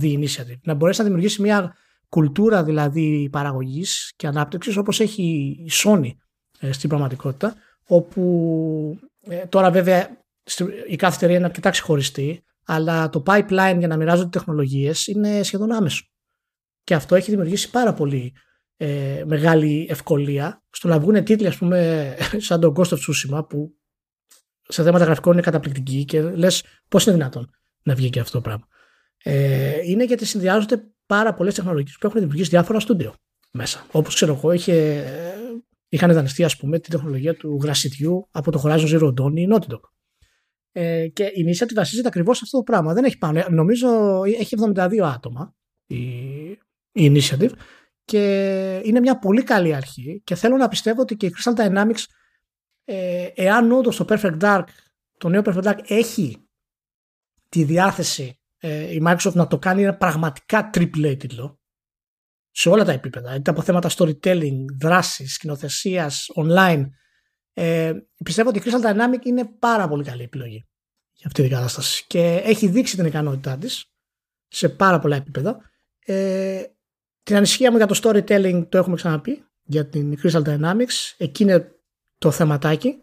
the initiative. Να μπορέσει να δημιουργήσει μια κουλτούρα δηλαδή παραγωγής και ανάπτυξης όπως έχει η Sony ε, στην πραγματικότητα όπου ε, τώρα βέβαια η κάθε εταιρεία είναι αρκετά ξεχωριστή, αλλά το pipeline για να μοιράζονται τεχνολογίες είναι σχεδόν άμεσο. Και αυτό έχει δημιουργήσει πάρα πολύ ε, μεγάλη ευκολία στο να βγουν τίτλοι, ας πούμε, σαν τον Ghost of Tsushima, που σε θέματα γραφικών είναι καταπληκτικοί και λες πώς είναι δυνατόν να βγει και αυτό το πράγμα. Ε, είναι γιατί συνδυάζονται πάρα πολλές τεχνολογίες που έχουν δημιουργήσει διάφορα στούντιο μέσα. Όπως ξέρω εγώ, είχε, είχαν δανειστεί, ας πούμε, τη τεχνολογία του γρασιδιού από το Horizon Zero Dawn η Naughty Dog. Ε, και η Initiative βασίζεται ακριβώς σε αυτό το πράγμα. Δεν έχει πάνω. Νομίζω έχει 72 άτομα η, η Initiative και είναι μια πολύ καλή αρχή και θέλω να πιστεύω ότι και η Crystal Dynamics ε, εάν όντως το Perfect Dark το νέο Perfect Dark έχει τη διάθεση ε, η Microsoft να το κάνει ένα πραγματικά triple τίτλο σε όλα τα επίπεδα, είτε από θέματα storytelling, δράσης, σκηνοθεσίας, online, ε, πιστεύω ότι η Crystal Dynamic είναι πάρα πολύ καλή επιλογή για αυτή την κατάσταση και έχει δείξει την ικανότητά της σε πάρα πολλά επίπεδα. Ε, την ανησυχία μου για το storytelling το έχουμε ξαναπεί για την Crystal Dynamics. Εκεί είναι το θεματάκι.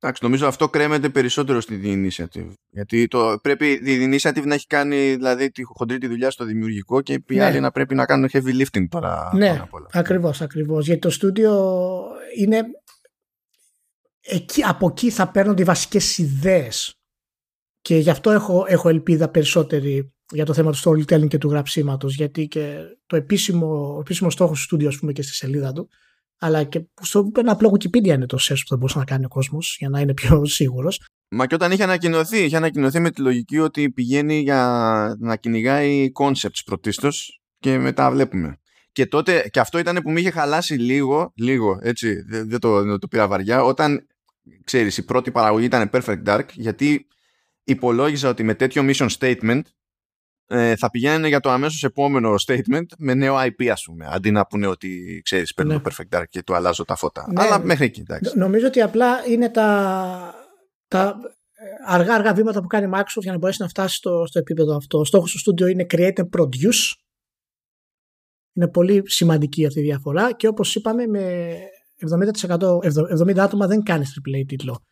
Εντάξει, νομίζω αυτό κρέμεται περισσότερο στη The Initiative. Γιατί το, πρέπει η The Initiative να έχει κάνει δηλαδή, τη χοντρή τη δουλειά στο δημιουργικό και οι ναι. άλλοι να πρέπει να κάνουν heavy lifting τώρα. Ναι, ακριβώς, ακριβώς. Γιατί το στούντιο είναι εκεί, από εκεί θα παίρνουν οι βασικές ιδέες και γι' αυτό έχω, έχω ελπίδα περισσότερη για το θέμα του storytelling και του γραψίματος γιατί και το επίσημο, ο επίσημος στόχος του στούντιο ας πούμε και στη σελίδα του αλλά και στο ένα απλό Wikipedia είναι το σέσο που θα μπορούσε να κάνει ο κόσμος για να είναι πιο σίγουρος. Μα και όταν είχε ανακοινωθεί, είχε ανακοινωθεί με τη λογική ότι πηγαίνει για να κυνηγάει concepts πρωτίστως και μετά βλέπουμε. Και τότε, και αυτό ήταν που με είχε χαλάσει λίγο, λίγο έτσι, δεν το, δεν το πήρα βαριά, όταν ξέρεις, η πρώτη παραγωγή ήταν Perfect Dark, γιατί υπολόγιζα ότι με τέτοιο mission statement ε, θα πηγαίνουν για το αμέσως επόμενο statement με νέο IP ας πούμε αντί να πούνε ότι ξέρεις παίρνω ναι. το Perfect Dark και του αλλάζω τα φώτα ναι. αλλά μέχρι εκεί εντάξει. νομίζω ότι απλά είναι τα, τα αργά αργά βήματα που κάνει η Microsoft για να μπορέσει να φτάσει στο, στο επίπεδο αυτό ο στόχος του στούντιο είναι create and produce είναι πολύ σημαντική αυτή η διαφορά και όπως είπαμε με 70%, 70 άτομα δεν κάνει AAA τίτλο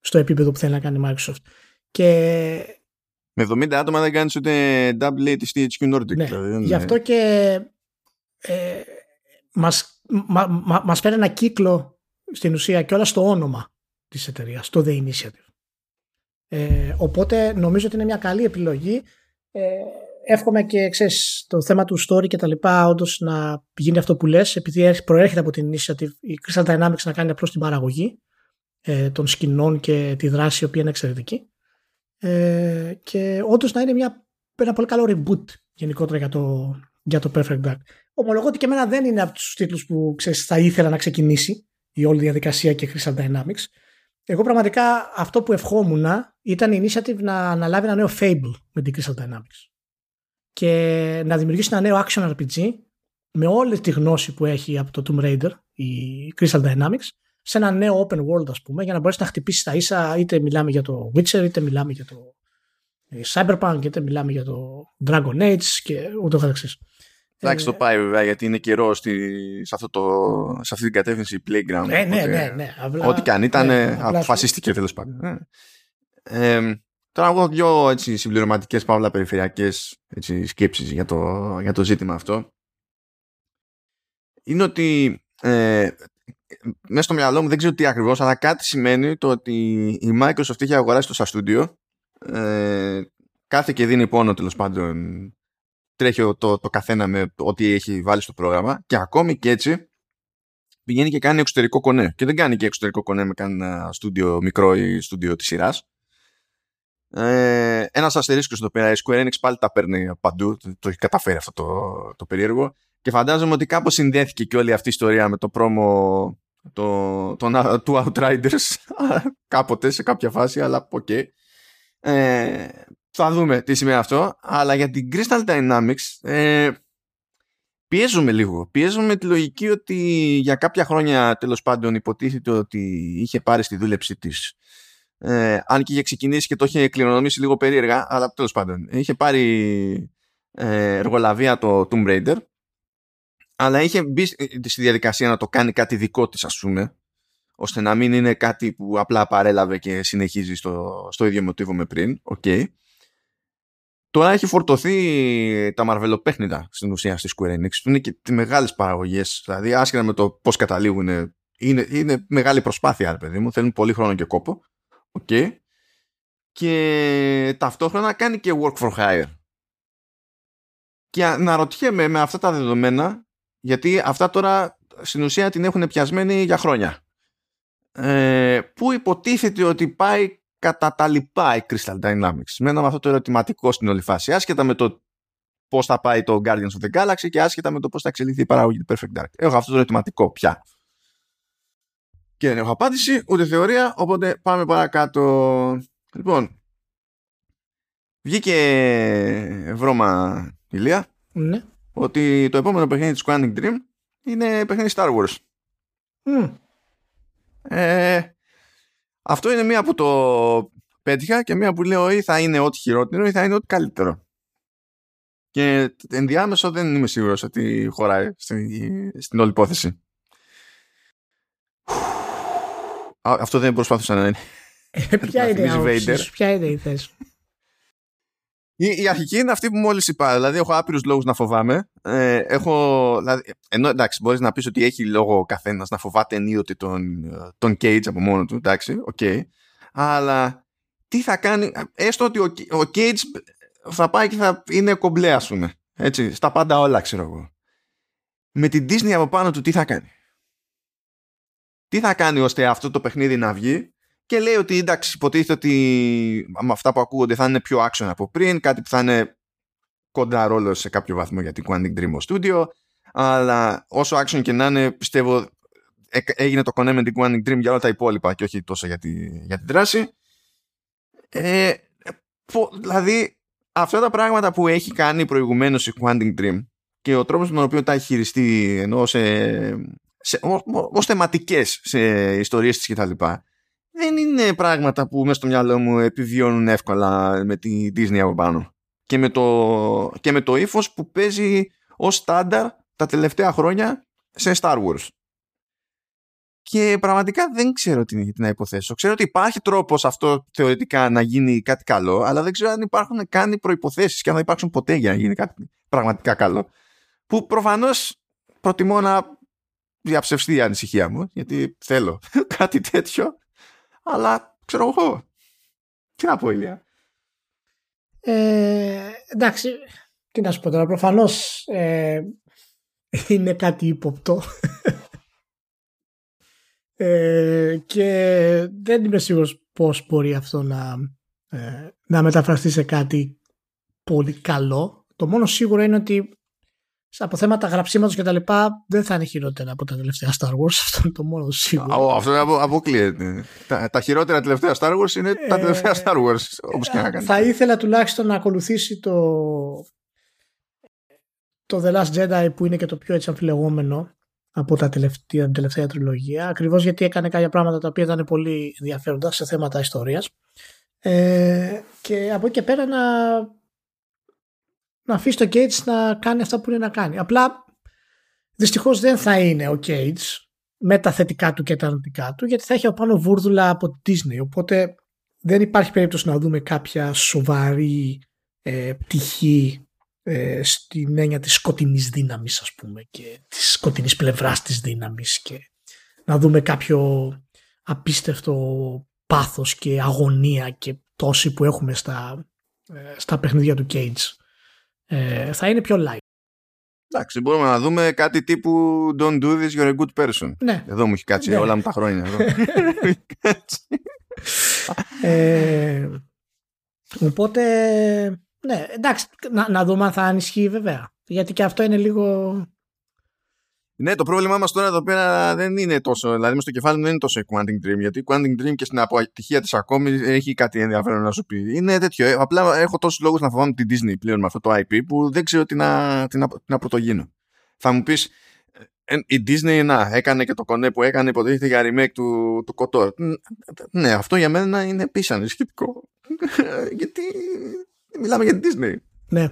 στο επίπεδο που θέλει να κάνει η Microsoft. Και... Με 70 άτομα δεν κάνεις ούτε double A της THQ Nordic. Ναι. Δηλαδή, Γι' αυτό και ε, μας, μα, μα, μας φέρει ένα κύκλο στην ουσία και όλα στο όνομα της εταιρείας, το The Initiative. Ε, οπότε νομίζω ότι είναι μια καλή επιλογή. Ε, εύχομαι και ξέρεις, το θέμα του story και τα λοιπά όντως να γίνει αυτό που λες επειδή προέρχεται από την initiative η Crystal Dynamics να κάνει απλώς την παραγωγή ε, των σκηνών και τη δράση η οποία είναι εξαιρετική ε, και όντως να είναι μια, ένα πολύ καλό reboot γενικότερα για το, για το Perfect Dark. Ομολογώ ότι και εμένα δεν είναι από τους τίτλους που ξέρεις, θα ήθελα να ξεκινήσει η όλη διαδικασία και Crystal Dynamics. Εγώ πραγματικά αυτό που ευχόμουν ήταν η initiative να αναλάβει ένα νέο Fable με την Crystal Dynamics και να δημιουργήσει ένα νέο action RPG με όλη τη γνώση που έχει από το Tomb Raider η Crystal Dynamics σε ένα νέο open world ας πούμε για να μπορέσεις να χτυπήσεις τα ίσα είτε μιλάμε για το Witcher είτε μιλάμε για το ε, Cyberpunk είτε μιλάμε για το Dragon Age και ούτω καθεξής. Εντάξει, το πάει βέβαια γιατί είναι καιρό στη, σε, αυτό το, σε αυτή την κατεύθυνση playground. Ναι, ναι, ναι, ναι. Απλά, ό,τι και αν ήταν, ναι, αποφασίστηκε τέλος πάντων. Ναι. Ε, τώρα έχω δύο έτσι, συμπληρωματικές παύλα περιφερειακές έτσι, σκέψεις για το, για το ζήτημα αυτό. Είναι ότι ε, μέσα στο μυαλό μου δεν ξέρω τι ακριβώς αλλά κάτι σημαίνει το ότι η Microsoft είχε αγοράσει το SA Studio ε, κάθε και δίνει πόνο τέλος πάντων τρέχει το, το καθένα με ό,τι έχει βάλει στο πρόγραμμα και ακόμη και έτσι πηγαίνει και κάνει εξωτερικό κονέ. Και δεν κάνει και εξωτερικό κονέ με κανένα στούντιο μικρό ή στούντιο της σειράς. Ε, Ένας αστερίσκος εδώ πέρα, η Square Enix πάλι τα παίρνει παντού. Το, έχει καταφέρει αυτό το, το περίεργο. Και φαντάζομαι ότι κάπως συνδέθηκε και όλη αυτή η ιστορία με το πρόμο το, το, του Outriders κάποτε σε κάποια φάση, αλλά OK. Okay. Ε, θα δούμε τι σημαίνει αυτό. Αλλά για την Crystal Dynamics ε, πιέζουμε λίγο. Πιέζουμε με τη λογική ότι για κάποια χρόνια τέλος πάντων υποτίθεται ότι είχε πάρει στη δούλεψή της. Ε, αν και είχε ξεκινήσει και το είχε κληρονομήσει λίγο περίεργα, αλλά τέλος πάντων είχε πάρει ε, εργολαβία το Tomb Raider, αλλά είχε μπει στη διαδικασία να το κάνει κάτι δικό της ας πούμε ώστε να μην είναι κάτι που απλά παρέλαβε και συνεχίζει στο, στο ίδιο μοτίβο με πριν. Okay. Τώρα έχει φορτωθεί τα μαρβελοπέχνητα στην ουσία στη Square Enix που είναι και τις μεγάλες παραγωγές δηλαδή άσχετα με το πώς καταλήγουν είναι, είναι μεγάλη προσπάθεια παιδί μου θέλουν πολύ χρόνο και κόπο okay. και ταυτόχρονα κάνει και work for hire και αναρωτιέμαι με αυτά τα δεδομένα γιατί αυτά τώρα στην ουσία την έχουν πιασμένη για χρόνια ε, που υποτίθεται ότι πάει κατά τα λοιπά η Crystal Dynamics; Μένω με αυτό το ερωτηματικό στην όλη φάση. Άσχετα με το πώς θα πάει το Guardians of the Galaxy και άσχετα με το πώς θα εξελιχθεί η παραγωγή του Perfect Dark. Έχω αυτό το ερωτηματικό πια. Και δεν έχω απάντηση, ούτε θεωρία, οπότε πάμε παρακάτω. Λοιπόν, βγήκε βρώμα ηλία ναι. Ότι το επόμενο παιχνίδι της Quantic Dream είναι παιχνίδι Star Wars. Mm. Ε, αυτό είναι μία που το πέτυχα και μία που λέω ή θα είναι ό,τι χειρότερο ή θα είναι ό,τι καλύτερο. Και ενδιάμεσο δεν είμαι σίγουρος ότι χωράει στην, στην όλη υπόθεση. Αυτό δεν προσπάθησα να είναι. Ε, ποια, είναι ποια είναι η θέση η, η αρχική είναι αυτή που μόλις είπα. Δηλαδή, έχω άπειρους λόγους να φοβάμαι. Ε, έχω, δηλαδή, ενώ εντάξει, μπορείς να πεις ότι έχει λόγο ο καθένας να φοβάται ενίοτε τον, τον Cage από μόνο του. Εντάξει, OK. Okay. Αλλά τι θα κάνει. Έστω ότι ο, ο Cage θα πάει και θα είναι κομπλέ, ας πούμε. Έτσι, στα πάντα όλα, ξέρω εγώ. Με την Disney από πάνω του, τι θα κάνει; Τι θα κάνει ώστε αυτό το παιχνίδι να βγει; Και λέει ότι εντάξει υποτίθεται ότι με αυτά που ακούγονται θα είναι πιο action από πριν, κάτι που θα είναι κοντά ρόλος σε κάποιο βαθμό για την Quantic Dream Studio αλλά όσο action και να είναι πιστεύω έγινε το κονέ με την Quantic Dream για όλα τα υπόλοιπα και όχι τόσο για, τη, για την δράση. Ε, δηλαδή αυτά τα πράγματα που έχει κάνει προηγουμένως η Quantic Dream και ο τρόπος με τον οποίο τα έχει χειριστεί ενώ σε, σε, ως θεματικές σε ιστορίες της κτλ δεν είναι πράγματα που μέσα στο μυαλό μου επιβιώνουν εύκολα με τη Disney από πάνω. Και με το, και με το ύφος που παίζει ως στάνταρ τα τελευταία χρόνια σε Star Wars. Και πραγματικά δεν ξέρω τι, τι να υποθέσω. Ξέρω ότι υπάρχει τρόπος αυτό θεωρητικά να γίνει κάτι καλό, αλλά δεν ξέρω αν υπάρχουν καν προποθέσει και αν θα υπάρξουν ποτέ για να γίνει κάτι πραγματικά καλό. Που προφανώς προτιμώ να διαψευστεί η ανησυχία μου, γιατί θέλω κάτι τέτοιο αλλά ξέρω εγώ. Τι να πω, Ηλία. Ε, εντάξει, τι να σου πω τώρα. Προφανώς ε, είναι κάτι ύποπτο. ε, και δεν είμαι σίγουρος πώς μπορεί αυτό να, ε, να μεταφραστεί σε κάτι πολύ καλό. Το μόνο σίγουρο είναι ότι από θέματα γραψίματος και τα λοιπά δεν θα είναι χειρότερα από τα τελευταία Star Wars. Αυτό είναι το μόνο σίγουρο. Αυτό απο, αποκλείεται. Τα, τα χειρότερα τελευταία Star Wars είναι τα τελευταία Star Wars. Όπως και να κάνεις. Θα ήθελα τουλάχιστον να ακολουθήσει το, το The Last Jedi που είναι και το πιο έτσι αμφιλεγόμενο από τα τελευταία, την τελευταία τριλογία ακριβώς γιατί έκανε κάποια πράγματα τα οποία ήταν πολύ ενδιαφέροντα σε θέματα ιστορίας ε, και από εκεί και πέρα να να αφήσει το Cage να κάνει αυτά που είναι να κάνει. Απλά δυστυχώς δεν θα είναι ο Cage με τα θετικά του και τα αρνητικά του γιατί θα έχει από πάνω βούρδουλα από τη Disney οπότε δεν υπάρχει περίπτωση να δούμε κάποια σοβαρή ε, πτυχή ε, στην έννοια της σκοτεινής δύναμης ας πούμε και της σκοτεινής πλευράς της δύναμης και να δούμε κάποιο απίστευτο πάθος και αγωνία και τόση που έχουμε στα, ε, στα παιχνίδια του Cage ε, θα είναι πιο light. Εντάξει, μπορούμε να δούμε κάτι τύπου Don't do this, you're a good person. Ναι. Εδώ μου έχει κάτσει Ναι. όλα μου τα χρόνια. Εδώ. Ε, οπότε, ναι, εντάξει, να, να δούμε αν θα ανισχύει βέβαια. Γιατί και αυτό είναι λίγο... ναι, το πρόβλημά μας τώρα εδώ πέρα δεν είναι τόσο. Δηλαδή, μες στο κεφάλι μου δεν είναι τόσο η Quantum Dream. Γιατί η Quantum Dream και στην αποτυχία της ακόμη έχει κάτι ενδιαφέρον να σου πει. Είναι τέτοιο. ε, Απλά έχω τόσους λόγους να φοβάμαι την Disney πλέον με αυτό το IP που δεν ξέρω τι να, τι να, τι να πρωτογίνω. Θα μου πεις, η Disney να, έκανε και το κονέ που έκανε, υποτίθεται για remake του, του Kotor. Ν- Ναι, αυτό για μένα είναι επίση ανησυχητικό. Γιατί μιλάμε για την Disney. Ναι,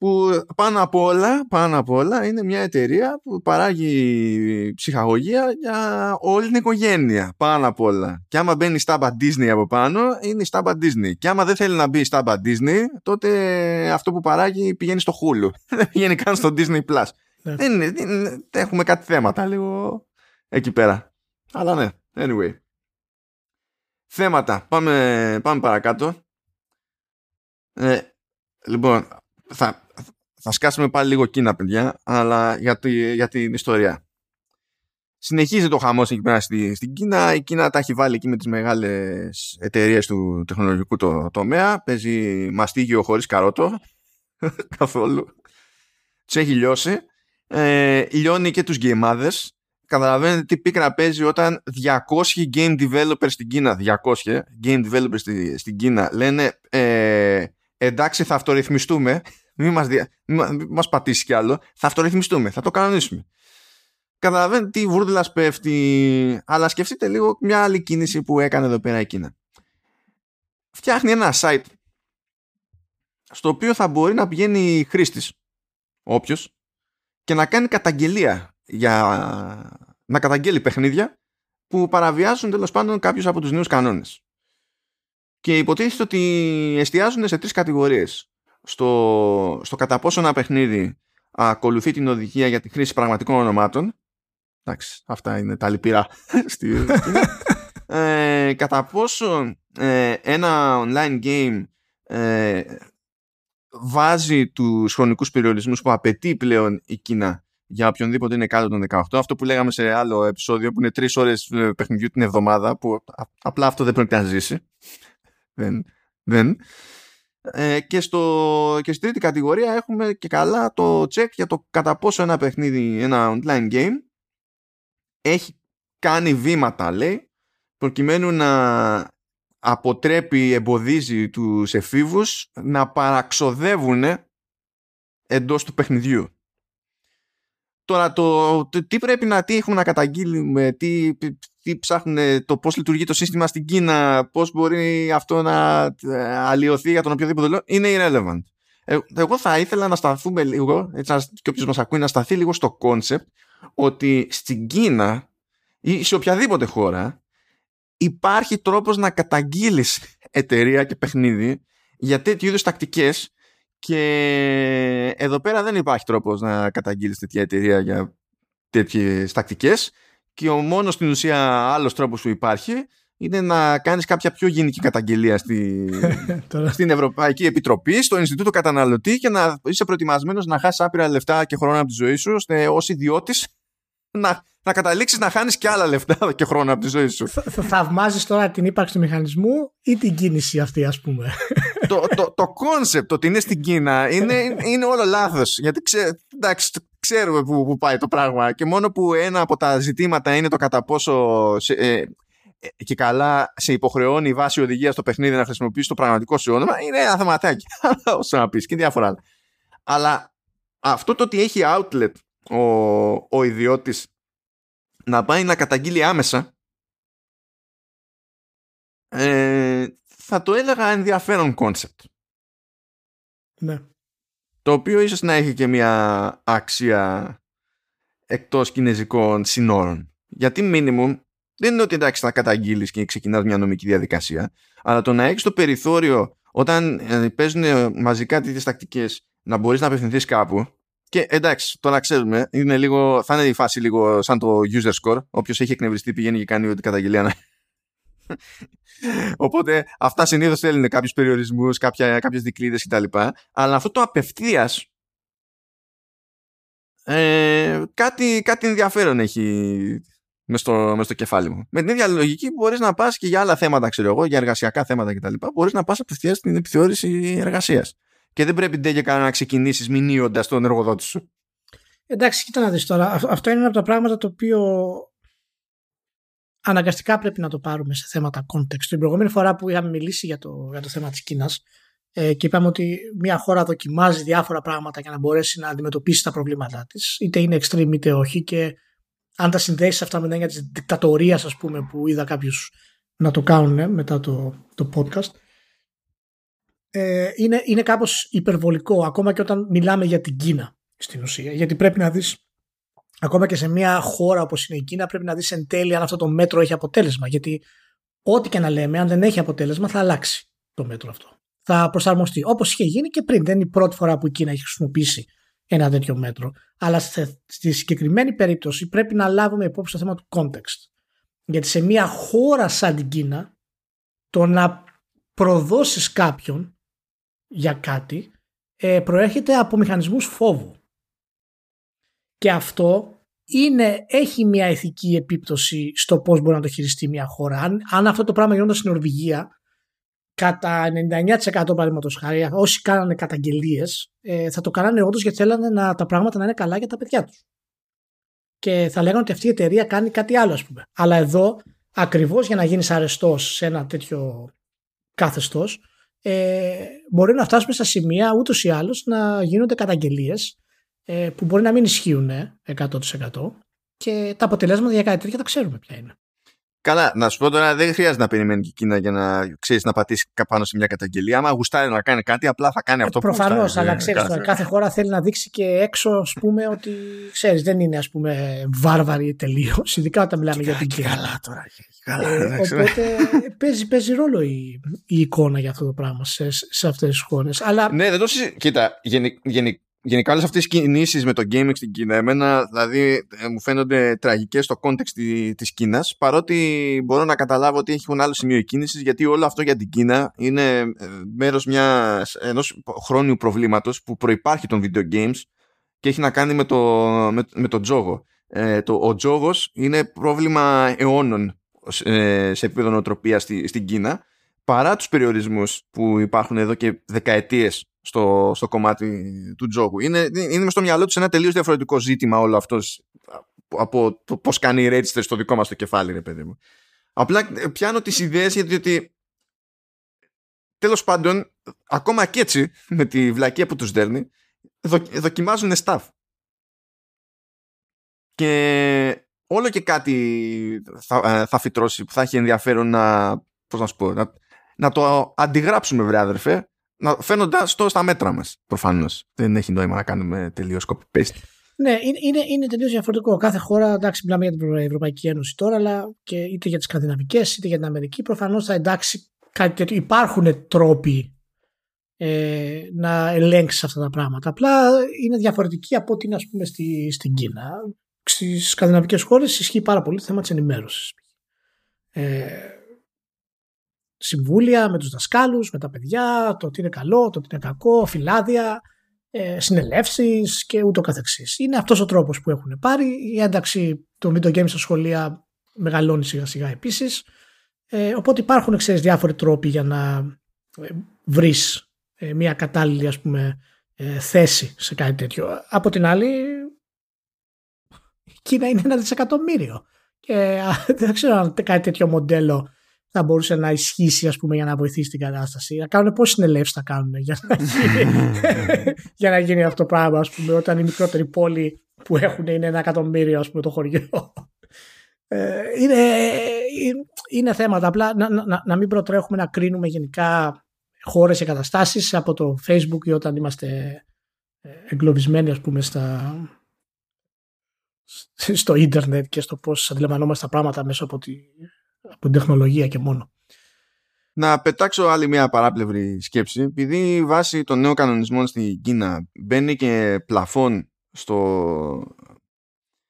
που πάνω απ' όλα, πάνω απ' όλα είναι μια εταιρεία που παράγει ψυχαγωγία για όλη την οικογένεια. Πάνω απ' όλα. Και άμα μπαίνει η στάμπα Disney από πάνω, είναι η στάμπα Disney. Και άμα δεν θέλει να μπει η στάμπα Disney, τότε αυτό που παράγει πηγαίνει στο Hulu. Δεν πηγαίνει καν στο Disney Plus. Ναι. Δεν είναι, δεν είναι- έχουμε κάτι θέματα λίγο εκεί πέρα. Αλλά ναι, anyway. Θέματα. Πάμε, πάμε παρακάτω. Ε, λοιπόν, θα, θα σκάσουμε πάλι λίγο Κίνα, παιδιά, αλλά για, τη, για την ιστορία. Συνεχίζει το χαμός εκεί πέρα στη, στην Κίνα. Η Κίνα τα έχει βάλει εκεί με τις μεγάλες εταιρείες του τεχνολογικού το, τομέα. Παίζει μαστίγιο χωρίς καρότο. Καθόλου. Τους έχει λιώσει. Ε, λιώνει και τους γκέιμάδες. Καταλαβαίνετε τι πίκρα παίζει όταν 200 game developers στην Κίνα, 200 game developers στη, στην Κίνα λένε ε, εντάξει θα αυτορυθμιστούμε μην μας, δια... μη μα- μη μας πατήσεις κι άλλο. Θα αυτορυθμιστούμε, θα το κανονίσουμε. Καταλαβαίνετε τι βούρδουλας πέφτει. Αλλά σκεφτείτε λίγο μια άλλη κίνηση που έκανε εδώ πέρα η Κίνα φτιάχνει ένα site στο οποίο θα μπορεί να πηγαίνει χρήστης όποιος και να κάνει καταγγελία για να καταγγέλει παιχνίδια που παραβιάζουν τέλος πάντων κάποιους από τους νέους κανόνες. Και υποτίθεται ότι εστιάζουν σε τρεις κατηγορίες. Στο, στο κατά πόσο ένα παιχνίδι ακολουθεί την οδηγία για τη χρήση πραγματικών ονομάτων. Εντάξει, αυτά είναι τα λυπηρά στη ε, κατά πόσο ε, ένα online game ε, βάζει τους χρονικούς περιορισμούς που απαιτεί πλέον η Κίνα για οποιονδήποτε είναι κάτω των 18. Αυτό που λέγαμε σε άλλο επεισόδιο που είναι τρεις ώρες ε, παιχνιδιού την εβδομάδα που α- απλά αυτό δεν πρέπει να ζήσει δεν, δεν. Ε, και, στο, και στη τρίτη κατηγορία έχουμε και καλά το check για το κατά πόσο ένα παιχνίδι, ένα online game έχει κάνει βήματα λέει προκειμένου να αποτρέπει, εμποδίζει τους εφήβους να παραξοδεύουν εντός του παιχνιδιού. Τώρα το, το τι πρέπει να, τι έχουμε να καταγγείλουμε, τι, τι ψάχνουν, το πώς λειτουργεί το σύστημα στην Κίνα, πώς μπορεί αυτό να ε, αλλοιωθεί για τον οποιοδήποτε λόγο, είναι irrelevant. Ε, εγώ θα ήθελα να σταθούμε λίγο, έτσι, να- και όποιος μας ακούει, να σταθεί λίγο στο concept ότι στην Κίνα ή σε οποιαδήποτε χώρα υπάρχει τρόπος να καταγγείλεις εταιρεία και παιχνίδι για τέτοιου είδους τακτικές και εδώ πέρα δεν υπάρχει τρόπος να καταγγείλεις τέτοια εταιρεία για τέτοιες τακτικές και ο μόνος στην ουσία άλλος τρόπος που υπάρχει είναι να κάνεις κάποια πιο γενική καταγγελία στη, Τώρα, στην Ευρωπαϊκή Επιτροπή, στο Ινστιτούτο Καταναλωτή και να είσαι προετοιμασμένος να χάσεις άπειρα λεφτά και χρόνο από τη ζωή σου ώστε ως ιδιώτης να, να καταλήξεις να χάνεις και άλλα λεφτά και χρόνο από τη ζωή σου. θα, θα θαυμάζεις τώρα την ύπαρξη του μηχανισμού ή την κίνηση αυτή ας πούμε. Το, το, το concept ότι είναι στην Κίνα είναι, είναι όλο λάθος. Γιατί ξέ, εντάξει, ξέρουμε που, που πάει το πράγμα και μόνο που ένα από τα ζητήματα είναι το κατά πόσο σε, ε, ε, και καλά σε υποχρεώνει η βάση οδηγίας στο παιχνίδι να χρησιμοποιήσει το πραγματικό σου όνομα είναι ένα θεματάκι. Όσο να πεις και διάφορα άλλα. Αλλά αυτό το ότι έχει outlet ο, ο ιδιώτης να πάει να καταγγείλει άμεσα ε, θα το έλεγα ενδιαφέρον κόνσεπτ. Ναι. Το οποίο ίσως να έχει και μια αξία εκτός κινέζικων συνόρων. Γιατί minimum δεν είναι ότι εντάξει θα καταγγείλεις και ξεκινάς μια νομική διαδικασία, αλλά το να έχεις το περιθώριο όταν ε, παίζουν μαζικά τέτοιες τακτικές να μπορείς να απευθυνθείς κάπου και εντάξει, τώρα ξέρουμε, είναι λίγο, θα είναι η φάση λίγο σαν το user score. Όποιος έχει εκνευριστεί πηγαίνει και κάνει ό,τι καταγγελία Οπότε αυτά συνήθως θέλουν κάποιους περιορισμούς, κάποιες δικλείδες κτλ. Αλλά αυτό το απευθείας ε, κάτι, κάτι ενδιαφέρον έχει μες στο, μες στο κεφάλι μου. Με την ίδια λογική μπορείς να πας και για άλλα θέματα, ξέρω εγώ, για εργασιακά θέματα κτλ. Μπορείς να πας απευθείας στην επιθεώρηση εργασίας. Και δεν πρέπει ντε και να ξεκινήσεις μηνύοντας τον εργοδότη σου. Εντάξει, κοίτα να δεις τώρα. Αυτό είναι ένα από τα πράγματα το οποίο αναγκαστικά πρέπει να το πάρουμε σε θέματα context. Την προηγούμενη φορά που είχαμε μιλήσει για το, για το θέμα της Κίνας ε, και είπαμε ότι μια χώρα δοκιμάζει διάφορα πράγματα για να μπορέσει να αντιμετωπίσει τα προβλήματά της, είτε είναι extreme είτε όχι, και αν τα συνδέσεις αυτά με την έννοια της δικτατορίας, ας πούμε, που είδα κάποιους να το κάνουν ε, μετά το, το podcast, ε, είναι, είναι κάπως υπερβολικό ακόμα και όταν μιλάμε για την Κίνα στην ουσία. Γιατί πρέπει να δεις ακόμα και σε μια χώρα όπως είναι η Κίνα πρέπει να δεις εν τέλει αν αυτό το μέτρο έχει αποτέλεσμα. Γιατί ό,τι και να λέμε αν δεν έχει αποτέλεσμα θα αλλάξει το μέτρο αυτό. Θα προσαρμοστεί όπως είχε γίνει και πριν. Δεν είναι η πρώτη φορά που η Κίνα έχει χρησιμοποιήσει ένα τέτοιο μέτρο. Αλλά στη συγκεκριμένη περίπτωση πρέπει να λάβουμε υπόψη το θέμα του context. Γιατί σε μια χώρα σαν την Κίνα το να προδώσεις κάποιον για κάτι ε, προέρχεται από μηχανισμούς φόβου. Και αυτό είναι, έχει μια ηθική επίπτωση στο πώς μπορεί να το χειριστεί μια χώρα. Αν, αν αυτό το πράγμα γινόταν στην Νορβηγία, κατά 99% παραδείγματος χάρη, όσοι κάνανε καταγγελίες, ε, θα το κάνανε όντως γιατί θέλανε να, τα πράγματα να είναι καλά για τα παιδιά τους. Και θα λέγανε ότι αυτή η εταιρεία κάνει κάτι άλλο, ας πούμε. Αλλά εδώ, ακριβώς για να γίνεις αρεστός σε ένα τέτοιο καθεστώ, ε, μπορεί να φτάσουμε στα σημεία ούτως ή άλλως να γίνονται καταγγελίες ε, που μπορεί να μην ισχύουν 100% και τα αποτελέσματα για κάτι τέτοιο τα ξέρουμε ποια είναι. Καλά, να σου πω τώρα, δεν χρειάζεται να περιμένει και η Κίνα για να ξέρεις να πατήσει πάνω σε μια καταγγελία. Άμα γουστάρει να κάνει κάτι, απλά θα κάνει ε, αυτό που Προφανώς, αλλά ξέρεις, κάθε... κάθε χώρα θέλει να δείξει και έξω, ας πούμε, ότι ξέρεις, δεν είναι ας πούμε βάρβαρη τελείως. Ειδικά όταν μιλάμε για την Κίνα. Καλά τώρα. Καλά, ε, οπότε παίζει, παίζει ρόλο η, η εικόνα για αυτό το πράγμα σε, σε αυτές τις χώρες. Αλλά... Ναι, δεν το Κοίτα, γενικά γενικά όλες αυτές οι κινήσεις με το gaming στην Κίνα, εμένα δηλαδή ε, μου φαίνονται τραγικές στο context τη Κίνας, παρότι μπορώ να καταλάβω ότι έχουν άλλο σημείο κίνηση, γιατί όλο αυτό για την Κίνα είναι ε, μέρος ενός χρόνιου προβλήματος που προπάρχει των video games και έχει να κάνει με το, με, με το τζόγο. Ε, το, ο τζόγος είναι πρόβλημα αιώνων ε, σε επίπεδο νοοτροπίας στη, στην Κίνα παρά τους περιορισμούς που υπάρχουν εδώ και δεκαετίες στο, στο κομμάτι του τζόγου. Είναι, είναι στο μυαλό τους ένα τελείως διαφορετικό ζήτημα όλο αυτό από το πώς κάνει η register στο δικό μας το κεφάλι, ρε παιδί μου. Απλά ε, πιάνω τις ιδέες γιατί ότι τέλος πάντων, ακόμα και έτσι, με τη βλακία που τους δέρνει, δοκιμάζουν staff. Και όλο και κάτι θα, ε, θα φυτρώσει που θα έχει ενδιαφέρον να, πώς να, σου πω, να, να το αντιγράψουμε, βρε αδερφέ, φαίνοντας το στα μέτρα μας. Προφανώς. Δεν έχει νόημα να κάνουμε τελείως copy-paste. Ναι, είναι, είναι, είναι τελείως διαφορετικό. Κάθε χώρα, εντάξει, μιλάμε για την Ευρωπαϊκή Ένωση τώρα, αλλά και είτε για τις Σκανδιναβικές είτε για την Αμερική, προφανώς θα εντάξει κάτι τέτοιο. Υπάρχουν τρόποι ε, να ελέγξεις αυτά τα πράγματα. Απλά είναι διαφορετική από ό,τι είναι, ας πούμε, στη, στην Κίνα. Στις σκανδιναβικές χώρες ισχύει πάρα πολύ το θέμα της ενημέρωσης. Ε, συμβούλια με τους δασκάλους, με τα παιδιά, το τι είναι καλό, το τι είναι κακό, φυλάδια, ε, συνελεύσεις και ούτω καθεξής. Είναι αυτός ο τρόπος που έχουν πάρει. Η ένταξη των video games στα σχολεία μεγαλώνει σιγά σιγά επίσης. Ε, οπότε υπάρχουν ξέρεις, διάφοροι τρόποι για να ε, βρεις ε, μια κατάλληλη ας πούμε, ε, θέση σε κάτι τέτοιο. Από την άλλη, η Κίνα είναι ένα δισεκατομμύριο. Και δεν ξέρω αν κάτι τέτοιο μοντέλο θα μπορούσε να ισχύσει ας πούμε, για να βοηθήσει την κατάσταση. Να κάνουν πόσες συνελεύσεις θα κάνουν για να γίνει, για να γίνει αυτό το πράγμα, ας πούμε, όταν η μικρότερη πόλη που έχουν είναι ένα εκατομμύριο ας πούμε το χωριό. Ε, είναι, είναι θέματα απλά να, να, να μην προτρέχουμε να κρίνουμε γενικά χώρες και καταστάσεις από το facebook ή όταν είμαστε εγκλωβισμένοι ας πούμε στα, στο ίντερνετ και στο πώς αντιλαμβανόμαστε τα πράγματα μέσα από, τη, από την τεχνολογία και μόνο. Να πετάξω άλλη μια παράπλευρη σκέψη. Επειδή βάσει των νέων κανονισμών στην Κίνα μπαίνει και πλαφόν στο,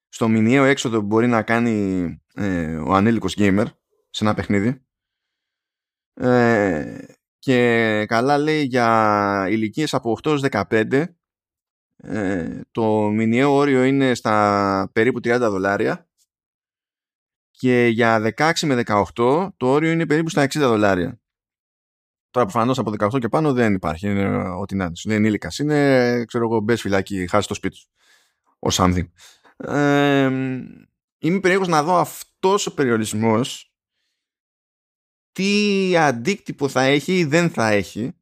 στο μηνιαίο έξοδο που μπορεί να κάνει ε, ο ανήλικος gamer σε ένα παιχνίδι ε, και καλά λέει για ηλικίες από 8 15 ε, το μηνιαίο όριο είναι στα περίπου 30 δολάρια και για 16 με 18 το όριο είναι περίπου στα 60 δολάρια. Τώρα προφανώς από 18 και πάνω δεν υπάρχει. Είναι ό,τι να είναι. Δεν είναι ήλικας. Είναι, ξέρω εγώ, μπες φυλάκι, χάσεις το σπίτι σου. Ο something. Ε, είμαι περίεργος να δω αυτός ο περιορισμός τι αντίκτυπο θα έχει ή δεν θα έχει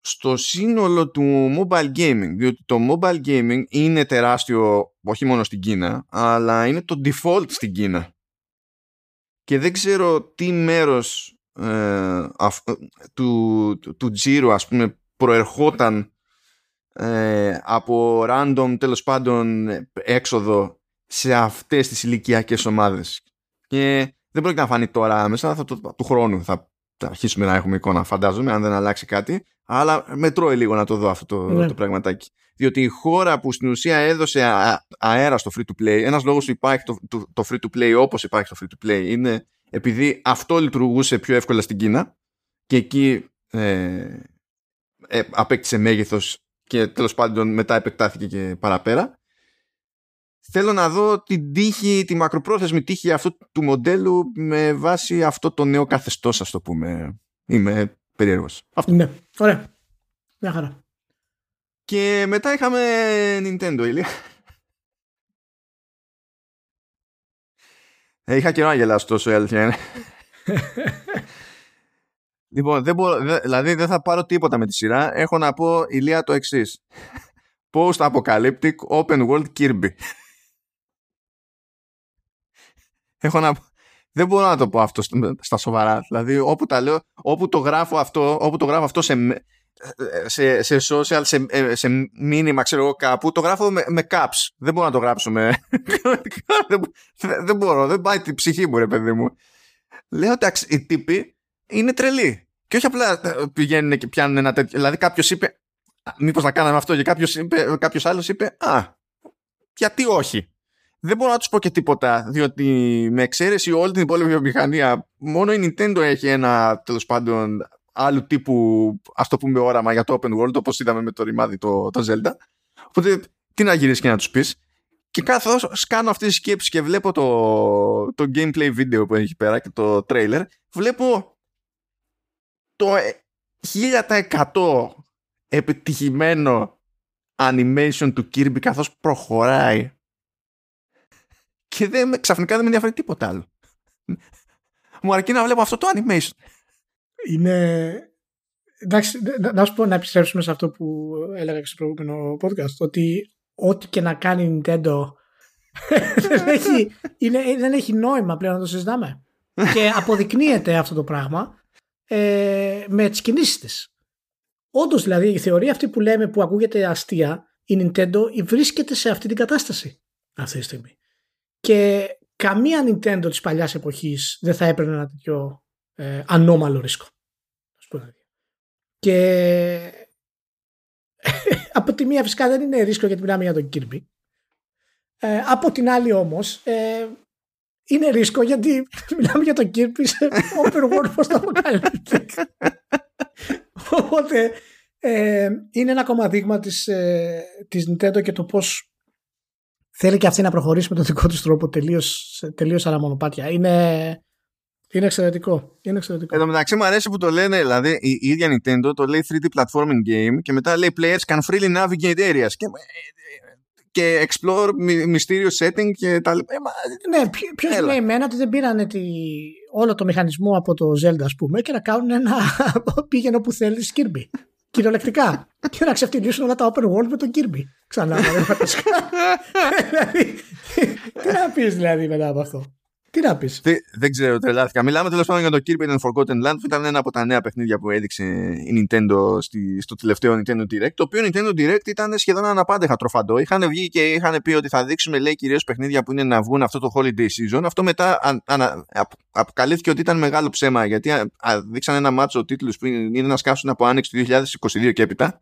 στο σύνολο του mobile gaming διότι το mobile gaming είναι τεράστιο όχι μόνο στην Κίνα αλλά είναι το default στην Κίνα και δεν ξέρω τι μέρος ε, του, του, του τζίρου ας πούμε προερχόταν ε, από random τέλος πάντων έξοδο σε αυτές τις ηλικιακές ομάδες και δεν πρόκειται να φανεί τώρα μέσα θα το, του χρόνου θα, θα αρχίσουμε να έχουμε εικόνα φαντάζομαι αν δεν αλλάξει κάτι αλλά μετρώει λίγο να το δω αυτό το, ναι. το πραγματάκι. Διότι η χώρα που στην ουσία έδωσε αέρα στο free to play, ένας λόγος που υπάρχει το, το, το free to play όπως υπάρχει το free to play είναι επειδή αυτό λειτουργούσε πιο εύκολα στην Κίνα και εκεί ε, ε, απέκτησε μέγεθος και τέλος πάντων μετά επεκτάθηκε και παραπέρα. Θέλω να δω την τύχη, τη μακροπρόθεσμη τύχη αυτού του μοντέλου με βάση αυτό το νέο καθεστώς, ας το πούμε. Είμαι περίεργος. Αυτό. Ναι, ωραία. Μια χαρά. Και μετά είχαμε Nintendo, Ηλία. Ε, είχα καιρό να γελάσω τόσο, η αλήθεια είναι. λοιπόν, δεν μπορώ, δηλαδή δεν θα πάρω τίποτα με τη σειρά. Έχω να πω, Ηλία, το εξής. Post-apocalyptic open world Kirby. Έχω να πω, δεν μπορώ να το πω αυτό στα σοβαρά. Δηλαδή, όπου, τα λέω, όπου το γράφω αυτό, όπου το γράφω αυτό σε, σε, σε social, σε, σε μήνυμα, ξέρω εγώ κάπου, το γράφω με, με caps. Δεν μπορώ να το γράψω με. δεν, δεν μπορώ, δεν πάει την ψυχή μου, ρε παιδί μου. Λέω εντάξει, οι τύποι είναι τρελοί. Και όχι απλά πηγαίνουν και πιάνουν ένα τέτοιο. Δηλαδή, κάποιος είπε, Μήπως να κάναμε αυτό, και κάποιος άλλος είπε, Α, γιατί όχι; Δεν μπορώ να τους πω και τίποτα, διότι με εξαίρεση όλη την υπόλοιπη βιομηχανία, μόνο η Nintendo έχει ένα τέλος πάντων άλλου τύπου, ας το πούμε, όραμα για το open world, όπως είδαμε με το ρημάδι το, το Zelda. Οπότε, τι να γυρίσεις και να τους πεις. Και καθώ κάνω αυτή τη σκέψη και βλέπω το, το gameplay βίντεο που έχει πέρα και το trailer, βλέπω το 1000% επιτυχημένο animation του Kirby καθώς προχωράει και δεν, ξαφνικά δεν με ενδιαφέρει τίποτα άλλο. Μου αρκεί να βλέπω αυτό το animation. Είναι. Εντάξει, να σου πω να επιστρέψουμε σε αυτό που έλεγα και στο προηγούμενο podcast. Ότι ό,τι και να κάνει η Nintendo δεν, έχει, είναι, δεν έχει νόημα πλέον να το συζητάμε. και αποδεικνύεται αυτό το πράγμα ε, με τις κινήσεις της. Όντως δηλαδή η θεωρία αυτή που λέμε που ακούγεται αστεία, η Nintendo βρίσκεται σε αυτή την κατάσταση αυτή τη στιγμή. Και καμία Nintendo της παλιάς εποχής δεν θα έπαιρνε ένα τέτοιο ε, ανώμαλο ρίσκο. Και από τη μία φυσικά δεν είναι ρίσκο γιατί μιλάμε για τον Kirby. Ε, από την άλλη όμως ε, είναι ρίσκο γιατί μιλάμε για τον Kirby σε open world πώς το αποκαλύπτει. Οπότε ε, είναι ένα ακόμα δείγμα της, ε, της Nintendo και το πώς θέλει και αυτή να προχωρήσει με τον δικό του τρόπο τελείως τελείως άλλα μονοπάτια. Είναι, είναι εξαιρετικό. Είναι εξαιρετικό. Εν τω μεταξύ μου αρέσει που το λένε, δηλαδή η, ίδια Nintendo το λέει 3D platforming game και μετά λέει players can freely navigate areas και, και explore mysterious setting και τα λοιπά. Ε, ναι, ποιος λέει εμένα ότι δεν πήραν τη, όλο το μηχανισμό από το Zelda ας πούμε και να κάνουν ένα πήγαινο που θέλει Kirby. Κυριολεκτικά. και να ξεφτυλίσουν όλα τα open world με τον Kirby. Ξανά. δηλαδή, τι να πεις δηλαδή μετά από αυτό. Τι να πεις. Δεν, ξέρω, τρελάθηκα. Μιλάμε τέλος πάντων για το Kirby and Forgotten Land που ήταν ένα από τα νέα παιχνίδια που έδειξε η Nintendo στη, στο τελευταίο Nintendo Direct. Το οποίο Nintendo Direct ήταν σχεδόν αναπάντεχα τροφαντό. Είχαν βγει και είχαν πει ότι θα δείξουμε λέει κυρίως παιχνίδια που είναι να βγουν αυτό το holiday season. Αυτό μετά αν, αν, αποκαλύφθηκε ότι ήταν μεγάλο ψέμα γιατί α, α, δείξαν ένα μάτσο τίτλους που είναι να σκάσουν από άνοιξη του 2022 και έπειτα.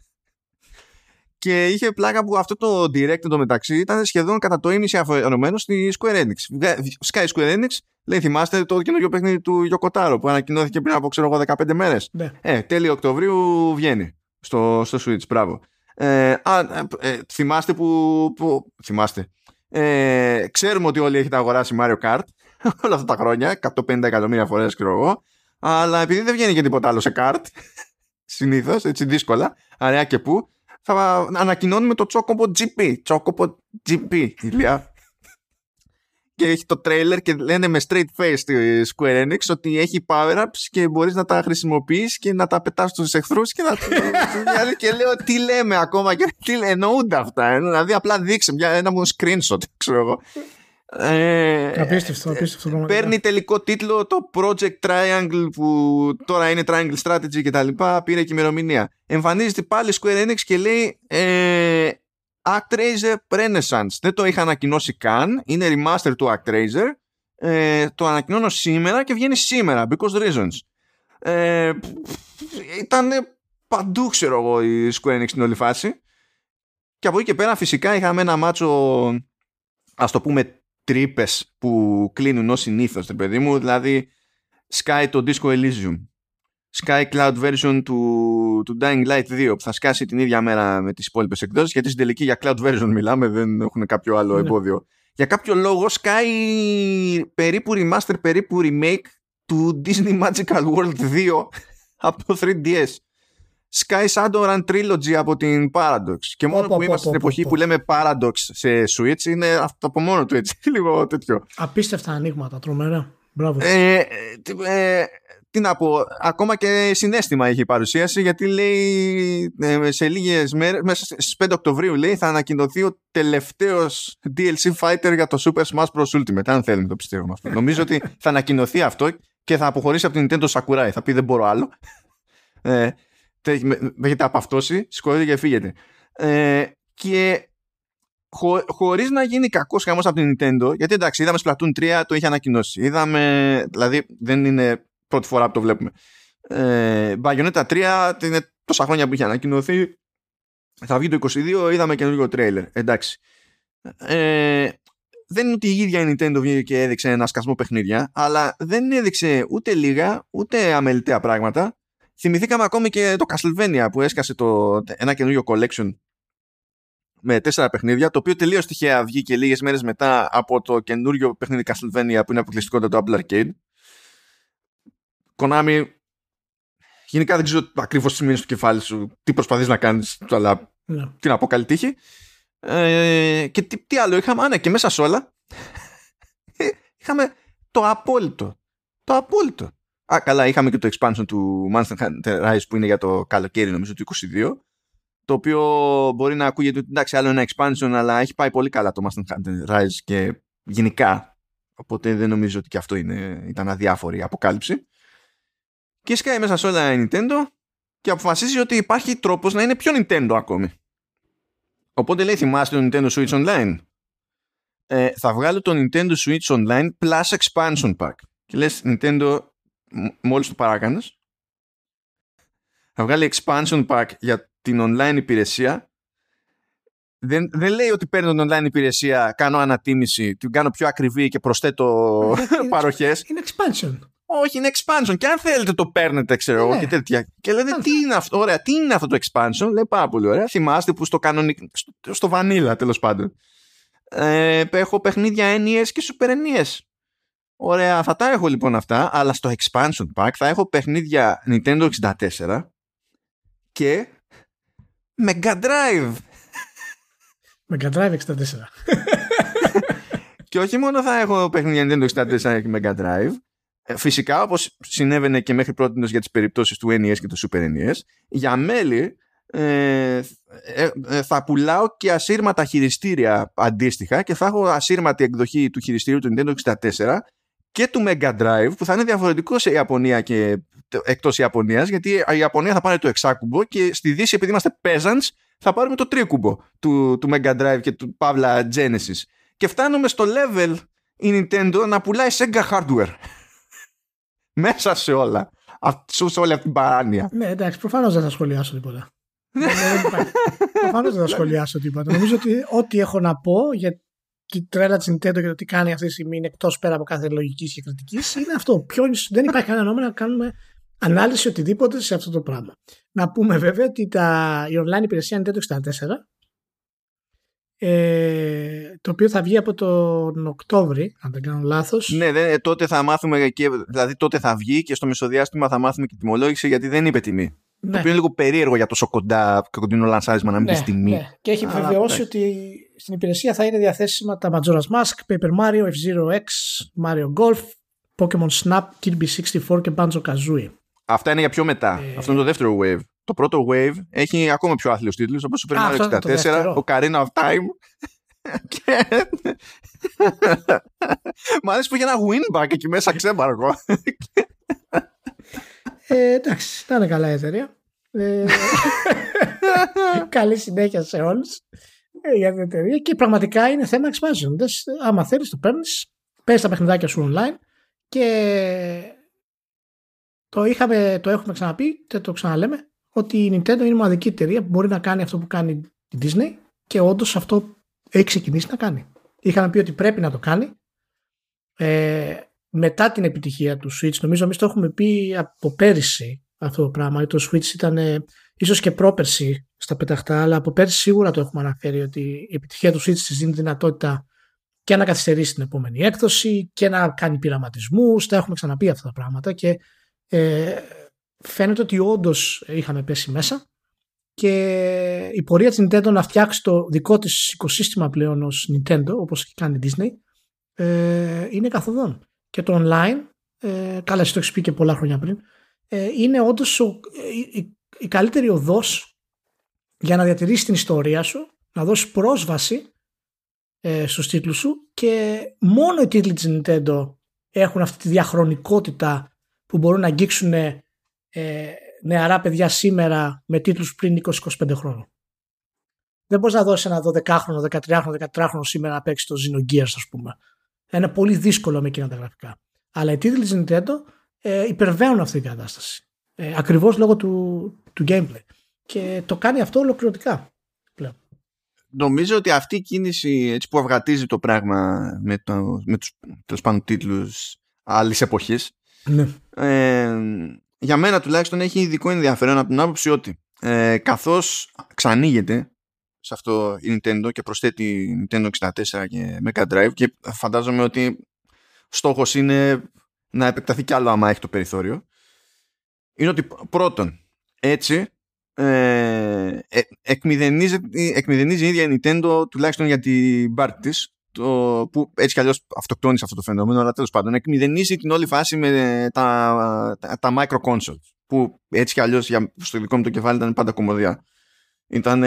Και είχε πλάκα που αυτό το direct το μεταξύ ήταν σχεδόν κατά το ίμιση αφιερωμένο στη Square Enix. Sky Square Enix, λέει, θυμάστε το καινούργιο παιχνίδι του Yokotaro που ανακοινώθηκε πριν από ξέρω εγώ 15 μέρες. Ναι. Ε, τέλη Οκτωβρίου βγαίνει στο, στο Switch. Μπράβο. Ε, α, ε, θυμάστε που, που. Θυμάστε. Ε, ξέρουμε ότι όλοι έχετε αγοράσει Mario Kart όλα αυτά τα χρόνια, 150 εκατομμύρια φορές, ξέρω εγώ. Αλλά επειδή δεν βγαίνει και τίποτα άλλο σε kart, συνήθως, έτσι δύσκολα, αραιά και πού, θα ανακοινώνουμε το Chocobo GP. Chocobo GP, ηλιά. και έχει το τρέιλερ και λένε με straight face στη Square Enix ότι έχει power-ups και μπορείς να τα χρησιμοποιείς και να τα πετάς στους εχθρούς και να και λέω τι λέμε ακόμα και τι εννοούνται αυτά δηλαδή απλά δείξε ένα μου screenshot ξέρω εγώ ε, απίστευτο, απίστευτο Παίρνει τελικό τίτλο το Project Triangle που τώρα είναι Triangle Strategy και τα λοιπά, πήρε και ημερομηνία. Εμφανίζεται πάλι Square Enix και λέει ε, ActRaiser Renaissance. Δεν το είχα ανακοινώσει καν, είναι remaster του ActRaiser. Ε, το ανακοινώνω σήμερα και βγαίνει σήμερα, because reasons. Ε, ήταν παντού ξέρω εγώ η Square Enix στην όλη φάση. Και από εκεί και πέρα φυσικά είχαμε ένα μάτσο ας το πούμε τρύπες που κλείνουν ως συνήθως, παιδί μου. Δηλαδή, Sky το Disco Elysium. Sky Cloud version του, του Dying Light 2 που θα σκάσει την ίδια μέρα με τις υπόλοιπες εκδόσεις γιατί στην τελική για Cloud version μιλάμε δεν έχουν κάποιο άλλο ναι. εμπόδιο για κάποιο λόγο Sky περίπου remaster περίπου remake του Disney Magical World 2 από το 3DS Sky Shadowrun Trilogy από την Paradox. Και μόνο που είμαστε στην εποχή που λέμε Paradox σε Switch είναι αυτό από μόνο του έτσι. Λίγο τέτοιο. Απίστευτα ανοίγματα, τρομερά. Μπράβο. Ε, ε, τι να πω, ακόμα και συνέστημα έχει η παρουσίαση γιατί λέει ε, σε λίγες μέρες, μέσα στις 5 Οκτωβρίου λέει θα ανακοινωθεί ο τελευταίος DLC fighter για το Super Smash Bros. Ultimate αν θέλει να το πιστεύουμε αυτό. Νομίζω ότι θα ανακοινωθεί αυτό και θα αποχωρήσει από την Nintendo Sakurai. Θα πει δεν μπορώ άλλο. Ε, με έχετε απαυτώσει, σηκώνετε και φύγετε. Ε, και χω, χωρίς να γίνει κακός χαμός από την Nintendo, γιατί εντάξει, είδαμε Splatoon 3, το είχε ανακοινώσει. Είδαμε, δηλαδή δεν είναι πρώτη φορά που το βλέπουμε. Ε, Bayonetta 3, είναι τόσα χρόνια που είχε ανακοινωθεί. Θα βγει το 22, είδαμε καινούργιο τρέιλερ. Εντάξει. Ε, δεν είναι ότι η ίδια η Nintendo βγήκε και έδειξε ένα σκασμό παιχνίδια, αλλά δεν έδειξε ούτε λίγα, ούτε αμεληταία πράγματα Θυμηθήκαμε ακόμη και το Castlevania που έσκασε το, ένα καινούριο collection με τέσσερα παιχνίδια, το οποίο τελείως τυχαία βγήκε λίγες μέρες μετά από το καινούριο παιχνίδι Castlevania που είναι αποκλειστικότητα το Apple Arcade. Konami, γενικά δεν ξέρω ακριβώς τι μήνε στο κεφάλι σου, τι προσπαθείς να κάνεις, αλλά ναι. τι να πω, καλή τύχη. Ε, και τι, τι άλλο είχαμε, α, ναι, και μέσα σε όλα είχαμε το απόλυτο. Το απόλυτο. Α, καλά, είχαμε και το expansion του Monster Hunter Rise που είναι για το καλοκαίρι νομίζω του 22 το οποίο μπορεί να ακούγεται ότι εντάξει άλλο ένα expansion αλλά έχει πάει πολύ καλά το Monster Hunter Rise και γενικά. Οπότε δεν νομίζω ότι και αυτό είναι, ήταν αδιάφορη αποκάλυψη. Και σκάει μέσα σε όλα η Nintendo και αποφασίζει ότι υπάρχει τρόπος να είναι πιο Nintendo ακόμη. Οπότε λέει θυμάστε το Nintendo Switch Online. Ε, θα βγάλω το Nintendo Switch Online Plus Expansion Pack. Και λες Nintendo μόλις το παράκανες θα βγάλει expansion pack για την online υπηρεσία δεν, δεν λέει ότι παίρνω την online υπηρεσία, κάνω ανατίμηση, την κάνω πιο ακριβή και προσθέτω παροχές. Είναι expansion. Όχι, είναι expansion. Και αν θέλετε το παίρνετε, ξέρω εγώ, ναι. και τέτοια. Και λέτε, τι είναι αυτό, ωραία, τι είναι αυτό το expansion; Λέει πάρα πολύ ωραία. Θυμάστε που στο κανονικό, στο, στο vanilla τέλος πάντων. Ε, έχω παιχνίδια έννοιες και super έννοιες. Ωραία, θα τα έχω λοιπόν αυτά, αλλά στο expansion pack θα έχω παιχνίδια Nintendo 64 και Mega Drive. Mega Drive 64. και όχι μόνο θα έχω παιχνίδια Nintendo 64 και Mega Drive, ε, φυσικά όπως συνέβαινε και μέχρι πρώτη για τις περιπτώσεις του NES και του Super NES, για μέλη ε, ε, θα πουλάω και ασύρματα χειριστήρια αντίστοιχα και θα έχω ασύρματη εκδοχή του χειριστήριου του Nintendo 64 και του Mega Drive που θα είναι διαφορετικό σε Ιαπωνία και εκτός Ιαπωνίας γιατί η Ιαπωνία θα πάρει το εξάκουμπο και στη Δύση επειδή είμαστε peasants θα πάρουμε το τρίκουμπο του, του Mega Drive και του Pavla Genesis. Και φτάνουμε στο level η Nintendo να πουλάει Sega hardware. Μέσα σε όλα. Σε όλη αυτή την παράνοια. Ναι εντάξει προφανώς δεν θα σχολιάσω τίποτα. Προφανώς δεν θα σχολιάσω τίποτα. Νομίζω ότι ό,τι έχω να πω για τη τρέλα τη Nintendo και το τι κάνει αυτή τη στιγμή είναι εκτός πέρα από κάθε λογικής και κριτικής είναι αυτό. Ποιος, δεν υπάρχει κανένα νόημα να κάνουμε ανάλυση οτιδήποτε σε αυτό το πράγμα. Να πούμε βέβαια ότι τα, η online υπηρεσία Nintendo 64 ε, το οποίο θα βγει από τον Οκτώβρη, αν δεν κάνω λάθος. Ναι, δε, τότε θα μάθουμε και, δηλαδή τότε θα βγει και στο μεσοδιάστημα θα μάθουμε και τιμολόγηση γιατί δεν είπε τιμή. Ναι. Το οποίο είναι λίγο περίεργο για τόσο κοντά και κοντινό λανσάρισμα να μην ναι, πει τιμή. Ναι. Και έχει επιβεβαιώσει ότι στην υπηρεσία θα είναι διαθέσιμα τα Majora's Mask, Paper Mario, F-Zero X, Mario Golf, Pokemon Snap, Kirby 64 και Banjo Kazooie. Αυτά είναι για πιο μετά. Ε... Αυτό είναι το δεύτερο wave. Το πρώτο wave έχει ακόμα πιο άθλιους τίτλους όπως το Super Mario 64, ο Karina of Time και... Μ' αρέσει που είχε ένα winback εκεί μέσα ξέμπαργο. ε, εντάξει, ήταν καλά η εταιρεία. Ε, καλή συνέχεια σε όλους ε, για την εταιρεία και πραγματικά είναι θέμα expansion. άμα θέλεις το παίρνεις, παίρνεις τα παιχνιδάκια σου online και το, είχαμε, το έχουμε ξαναπεί και το ξαναλέμε ότι η Nintendo είναι μοναδική εταιρεία που μπορεί να κάνει αυτό που κάνει η Disney και όντως αυτό έχει ξεκινήσει να κάνει. Είχαμε πει ότι πρέπει να το κάνει. Ε, μετά την επιτυχία του Switch, νομίζω εμείς το έχουμε πει από πέρυσι αυτό το πράγμα. Το Switch ήταν ε, ίσως και πρόπερση στα πεταχτά, αλλά από πέρυσι σίγουρα το έχουμε αναφέρει ότι η επιτυχία του Switch της δίνει δυνατότητα και να καθυστερήσει την επόμενη έκδοση και να κάνει πειραματισμούς. Τα έχουμε ξαναπεί αυτά τα πράγματα και ε, φαίνεται ότι όντως είχαμε πέσει μέσα και η πορεία της Nintendo να φτιάξει το δικό της οικοσύστημα πλέον ως Nintendo όπως έχει κάνει η Disney ε, είναι καθοδόν και το online ε, καλά εσύ το έχεις πει και πολλά χρόνια πριν ε, είναι όντως η, η, η, καλύτερη οδός για να διατηρήσει την ιστορία σου να δώσεις πρόσβαση ε, στους τίτλους σου και μόνο οι τίτλοι της Nintendo έχουν αυτή τη διαχρονικότητα που μπορούν να αγγίξουν ε, νεαρά παιδιά σήμερα με τίτλους πριν 20-25 χρόνων. Δεν μπορείς να δώσεις ένα 12χρονο, 13χρονο, 14χρονο σήμερα να παίξεις το Xenogears, ας πούμε. Είναι πολύ δύσκολο με εκείνα τα γραφικά. Αλλά οι τίτλοι της Nintendo ε, υπερβαίνουν αυτή την κατάσταση. Ε, Ακριβώς λόγω του, του gameplay. Και το κάνει αυτό ολοκληρωτικά πλέον. Νομίζω ότι αυτή η κίνηση έτσι που αυγατίζει το πράγμα με, το, με τους τέλος πάντων τίτλους άλλης εποχής ναι. ε, για μένα τουλάχιστον έχει ειδικό ενδιαφέρον από την άποψη ότι ε, καθώς ξανοίγεται σε αυτό η Nintendo και προσθέτει Nintendo 64 και Mega Drive και φαντάζομαι ότι στόχος είναι να επεκταθεί κι άλλο άμα έχει το περιθώριο είναι ότι πρώτον έτσι ε, ε, εκμηδενίζει, εκμηδενίζει η ίδια η Nintendo τουλάχιστον για την πάρτη της το, που έτσι κι αλλιώς αυτοκτόνησε αυτό το φαινόμενο αλλά τέλος πάντων εκμηδενίζει την όλη φάση με τα, τα, τα micro consoles που έτσι κι αλλιώς για, στο δικό μου το κεφάλι ήταν πάντα κομμωδία ήταν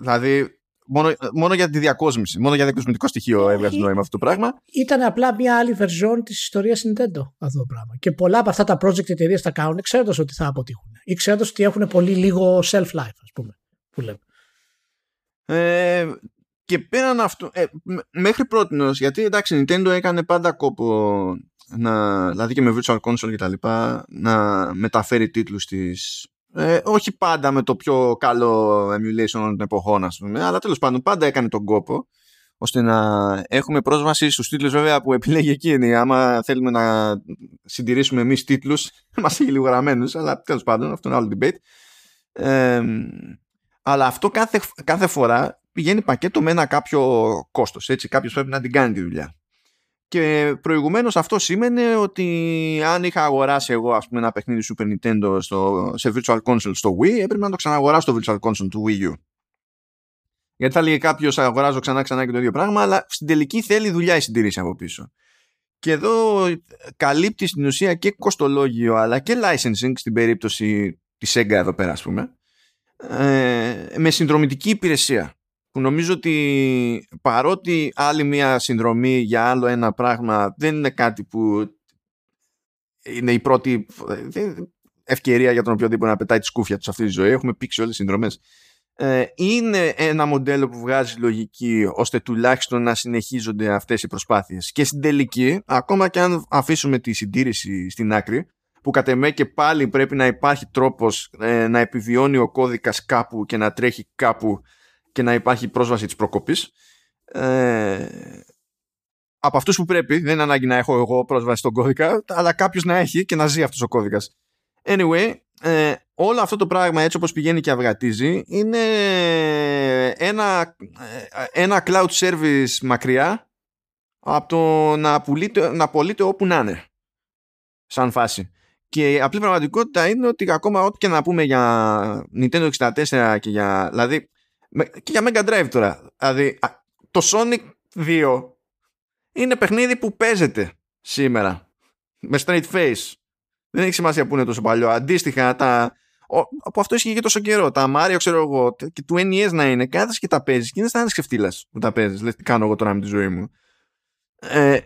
δηλαδή μόνο, μόνο για τη διακόσμηση. Μόνο για διακοσμητικό στοιχείο έβγαζε νόημα αυτό το πράγμα. Ήταν απλά μια άλλη version της ιστορίας Nintendo αυτό το πράγμα. Και πολλά από αυτά τα project εταιρείες τα κάνουν ξέροντας ότι θα αποτύχουν. Ή ξέροντας ότι έχουν πολύ λίγο self-life ας πούμε που λέμε. Ε, και πέραν αυτού, ε, μέχρι πρώτης γιατί εντάξει, η Nintendo έκανε πάντα κόπο να, δηλαδή και με Virtual Console και τα λοιπά, να μεταφέρει τίτλους της ε, όχι πάντα με το πιο καλό emulation των εποχών, ας πούμε, αλλά τέλος πάντων πάντα έκανε τον κόπο ώστε να έχουμε πρόσβαση στους τίτλους βέβαια που επιλέγει εκείνη. Άμα θέλουμε να συντηρήσουμε εμείς τίτλους, μας έχει λίγο γραμμένους, αλλά τέλος πάντων αυτό είναι άλλο debate. Ε, αλλά αυτό κάθε, κάθε φορά πηγαίνει πακέτο με ένα κάποιο κόστος. Έτσι, κάποιος πρέπει να την κάνει τη δουλειά. Και προηγουμένως αυτό σήμαινε ότι αν είχα αγοράσει εγώ ας πούμε, ένα παιχνίδι Super Nintendo στο, σε Virtual Console στο Wii, έπρεπε να το ξαναγοράσω στο Virtual Console του Wii U. Γιατί θα λέγε κάποιος αγοράζω ξανά ξανά και το ίδιο πράγμα, αλλά στην τελική θέλει δουλειά η συντηρήση από πίσω. Και εδώ καλύπτει στην ουσία και κοστολόγιο αλλά και licensing στην περίπτωση της Sega εδώ πέρα ας πούμε ε, με συνδρομητική υπηρεσία που νομίζω ότι παρότι άλλη μια συνδρομή για άλλο ένα πράγμα δεν είναι κάτι που είναι η πρώτη ευκαιρία για τον οποιοδήποτε να πετάει τη σκούφια του σε αυτή τη ζωή. Έχουμε πήξει όλες τις συνδρομές. Ε, είναι ένα μοντέλο που βγάζει λογική ώστε τουλάχιστον να συνεχίζονται αυτές οι προσπάθειες. Και στην τελική, ακόμα και αν αφήσουμε τη συντήρηση στην άκρη, που κατ' εμέ και πάλι πρέπει να υπάρχει τρόπος ε, να επιβιώνει ο κώδικας κάπου και να τρέχει κάπου και να υπάρχει πρόσβαση της προκοπής. Ε, από αυτούς που πρέπει δεν είναι ανάγκη να έχω εγώ πρόσβαση στον κώδικα αλλά κάποιος να έχει και να ζει αυτός ο κώδικας. Anyway ε, όλο αυτό το πράγμα έτσι όπως πηγαίνει και αυγατίζει είναι ένα, ε, ένα cloud service μακριά από το να, πουλείτε, να πωλείτε όπου να είναι σαν φάση. Και η απλή πραγματικότητα είναι ότι ακόμα ό,τι και να πούμε για Nintendo 64 και για, δηλαδή, και για Mega Drive τώρα. Δηλαδή, το Sonic 2 είναι παιχνίδι που παίζεται σήμερα με straight face. Δεν έχει σημασία που είναι τόσο παλιό. Αντίστοιχα, τα, από αυτό ισχύει και τόσο καιρό. Τα Mario, ξέρω εγώ, και του NES να είναι, κάθεσαι και τα παίζεις και είναι σαν ξεφτύλας που τα παίζεις. Λες, τι κάνω εγώ τώρα με τη ζωή μου. Ε,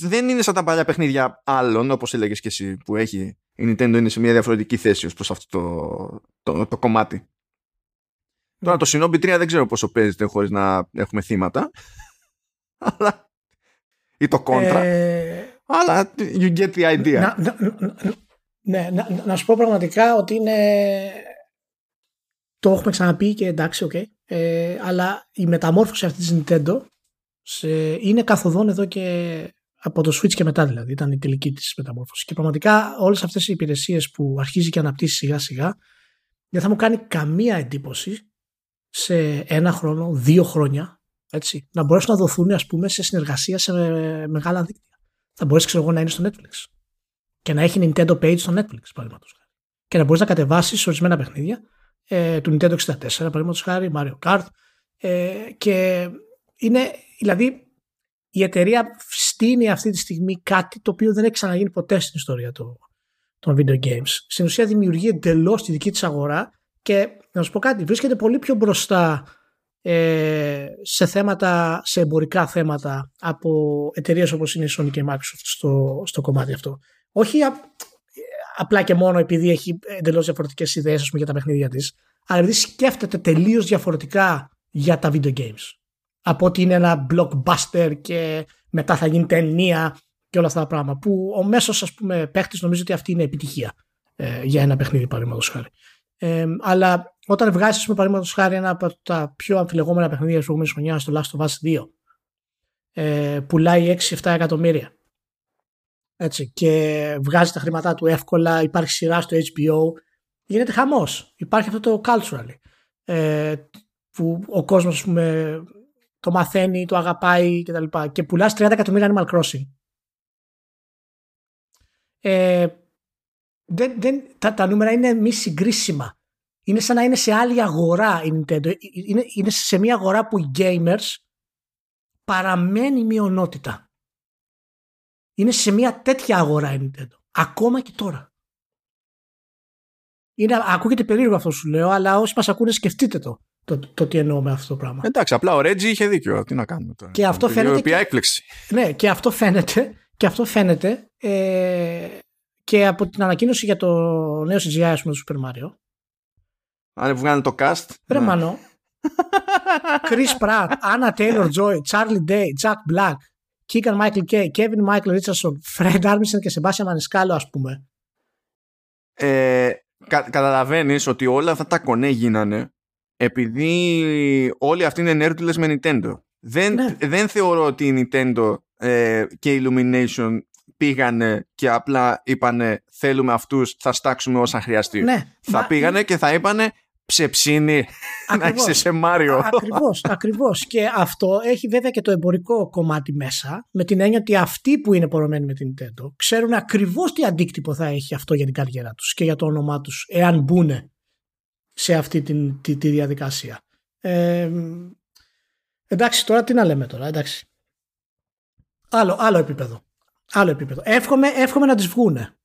δεν είναι σαν τα παλιά παιχνίδια άλλων, όπως έλεγες και εσύ, που έχει η Nintendo είναι σε μια διαφορετική θέση ως προς αυτό το, το, το κομμάτι. Τώρα το Shinobi 3 δεν ξέρω πόσο παίζεται χωρίς να έχουμε θύματα. Αλλά... ή το Contra. Ε... Αλλά you get the idea. Να, να, ναι, να, να, σου πω πραγματικά ότι είναι... Το έχουμε ξαναπεί και εντάξει, okay. ε, αλλά η μεταμόρφωση αυτή της Nintendo σε, είναι καθοδόν εδώ και από το Switch και μετά δηλαδή, ήταν η τελική της μεταμόρφωση. Και πραγματικά όλες αυτές οι υπηρεσίες που αρχίζει και αναπτύσσει σιγά σιγά δεν θα μου κάνει καμία εντύπωση σε ένα χρόνο, δύο χρόνια, έτσι, να μπορέσουν να δοθούν ας πούμε σε συνεργασία σε μεγάλα δίκτυα. Θα μπορέσει ξέρω εγώ να είναι στο Netflix και να έχει Nintendo Page στο Netflix παραδείγματος χάρη. Και να μπορείς να κατεβάσεις ορισμένα παιχνίδια ε, του Nintendo 64 παραδείγματος χάρη, Mario Kart ε, και είναι δηλαδή η εταιρεία στείνει αυτή τη στιγμή κάτι το οποίο δεν έχει ξαναγίνει ποτέ στην ιστορία των, των video games. Στην ουσία δημιουργεί εντελώς τη δική της αγορά και να σου πω κάτι, βρίσκεται πολύ πιο μπροστά ε, σε θέματα, σε εμπορικά θέματα από εταιρείες όπως είναι η Sony και η Microsoft στο, στο κομμάτι αυτό. Όχι απλά και μόνο επειδή έχει εντελώς διαφορετικές ιδέες για τα παιχνίδια της, αλλά επειδή σκέφτεται τελείως διαφορετικά για τα video games από ότι είναι ένα blockbuster και μετά θα γίνει ταινία και όλα αυτά τα πράγματα. Που ο μέσος ας πούμε παίχτης νομίζω ότι αυτή είναι επιτυχία ε, για ένα παιχνίδι παραδείγματος χάρη. Ε, αλλά όταν βγάζεις, πούμε, παραδείγματος χάρη ένα από τα πιο αμφιλεγόμενα παιχνίδια της προηγούμενης χρονιάς, το Last of Us 2, ε, πουλάει 6-7 εκατομμύρια. Έτσι, και βγάζει τα χρήματά του εύκολα, υπάρχει σειρά στο HBO, γίνεται χαμός. Υπάρχει αυτό το cultural. Ε, που ο κόσμος, ας πούμε, το μαθαίνει, το αγαπάει κτλ. Και, και πουλάς 30 εκατομμύρια Animal Crossing. Ε, δεν, δεν, τα, τα νούμερα είναι μη συγκρίσιμα. Είναι σαν να είναι σε άλλη αγορά η Nintendo. Είναι, είναι σε μια αγορά που οι gamers παραμένει μειονότητα. Είναι σε μια τέτοια αγορά η Nintendo. Ακόμα και τώρα. Είναι, ακούγεται περίεργο αυτό σου λέω, αλλά όσοι μας ακούνε σκεφτείτε το το, το τι εννοώ με αυτό το πράγμα. Εντάξει, απλά ο Ρέτζι είχε δίκιο. Τι να κάνουμε τώρα. Και αυτό φαίνεται. Και... έκπληξη. Ναι, και αυτό φαίνεται. Και αυτό φαίνεται ε, και από την ανακοίνωση για το νέο CGI, ας πούμε, του Super Mario. Αν βγάλει το cast. Ρε ναι. μανώ. Chris Pratt, Anya Taylor-Joy, Charlie Day, Jack Black, Keegan-Michael Key, Kevin Michael Richardson, Fred Armisen και Sebastian Maniscalco, ας πούμε. Ε, κα, Καταλαβαίνεις ότι όλα αυτά τα κονέ γίνανε επειδή όλοι αυτοί είναι νέρντουλες με Nintendo. Δεν, ναι. δεν θεωρώ ότι η Nintendo ε, και η Illumination πήγανε και απλά είπανε θέλουμε αυτούς, θα στάξουμε όσα χρειαστεί. Ναι, θα πήγανε και θα είπανε ψεψίνη να είσαι σε Μάριο. Ακριβώς, ακριβώς. Και αυτό έχει βέβαια και το εμπορικό κομμάτι μέσα, με την έννοια ότι αυτοί που είναι πορωμένοι με την Nintendo ξέρουν ακριβώς τι αντίκτυπο θα έχει αυτό για την καριέρα τους και για το όνομά τους, εάν μπουν σε αυτή την, τη, τη διαδικασία. Ε, εντάξει, τώρα τι να λέμε τώρα, εντάξει. Άλλο, άλλο επίπεδο. Άλλο επίπεδο. Εύχομαι, εύχομαι να τις βγούνε.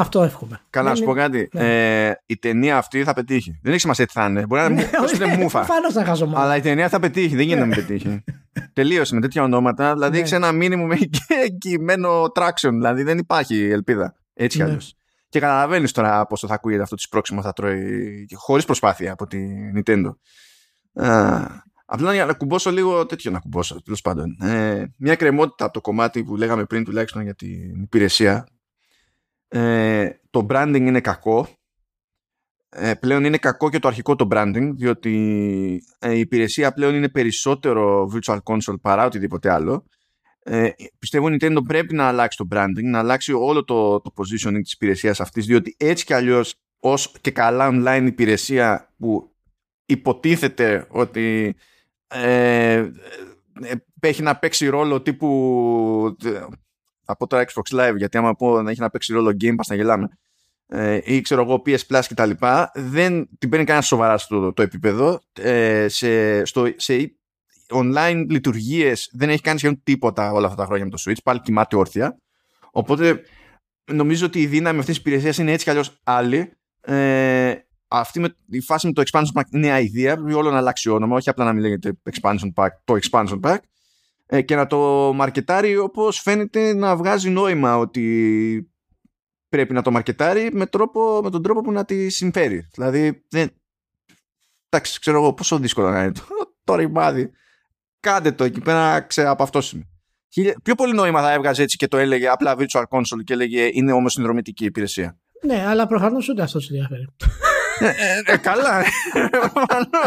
Αυτό εύχομαι. Καλά, να σου πω κάτι. Ναι. Ε, η ταινία αυτή θα πετύχει. Δεν έχει σημασία τι θα είναι. Μπορεί να είναι ναι, μούφα. να χάσω Αλλά η ταινία θα πετύχει. Δεν γίνεται να μην πετύχει. Τελείωσε με τέτοια ονόματα. Δηλαδή έχει ένα μήνυμο με εγγυημένο traction. Δηλαδή δεν υπάρχει ελπίδα. Έτσι κι αλλιώς. Και καταλαβαίνεις τώρα πόσο θα ακούγεται αυτό το σπρώξιμο θα τρώει χωρίς προσπάθεια από τη Nintendo. Απλά για να κουμπώσω λίγο τέτοιο να κουμπώσω, τέλος πάντων. Ε, μια κρεμότητα από το κομμάτι που λέγαμε πριν τουλάχιστον για την υπηρεσία. Ε, το branding είναι κακό. Ε, πλέον είναι κακό και το αρχικό το branding, διότι ε, η υπηρεσία πλέον είναι περισσότερο virtual console παρά οτιδήποτε άλλο. Ε, πιστεύω η Nintendo πρέπει να αλλάξει το branding, να αλλάξει όλο το, το positioning της υπηρεσίας αυτής, διότι έτσι κι αλλιώς ως και καλά online υπηρεσία που υποτίθεται ότι ε, ε, έχει να παίξει ρόλο τύπου από το Xbox Live γιατί άμα πω να έχει να παίξει ρόλο Game Pass να γελάμε. Ε, ή ξέρω εγώ PS Plus και τα λοιπά δεν την παίρνει κανένα σοβαρά στο το επίπεδο. Ε, σε, στο, σε online λειτουργίες δεν έχει κάνει σχεδόν τίποτα όλα αυτά τα χρόνια με το Switch πάλι κοιμάται όρθια. Οπότε νομίζω ότι η δύναμη αυτής της υπηρεσίας είναι έτσι κι αλλιώς άλλη. Ε, αυτή με, η φάση με το expansion pack είναι ιδέα, πρέπει όλο να αλλάξει όνομα, όχι απλά να μην λέγεται expansion pack, το expansion pack. ε, και να το μαρκετάρει όπως φαίνεται να βγάζει νόημα ότι πρέπει να το μαρκετάρει με, τρόπο, με τον τρόπο που να τη συμφέρει. Δηλαδή, δεν... εντάξει, ξέρω εγώ πόσο δύσκολο να είναι το, το ρημάδι. Κάντε το εκεί πέρα ξεαπαυτώσιμο. Πιο πολύ νόημα θα έβγαζε έτσι και το έλεγε απλά virtual console και έλεγε είναι όμως συνδρομητική υπηρεσία. Ναι, αλλά προφανώς ούτε αυτός σε ενδιαφέρει. Ε, ε, καλά.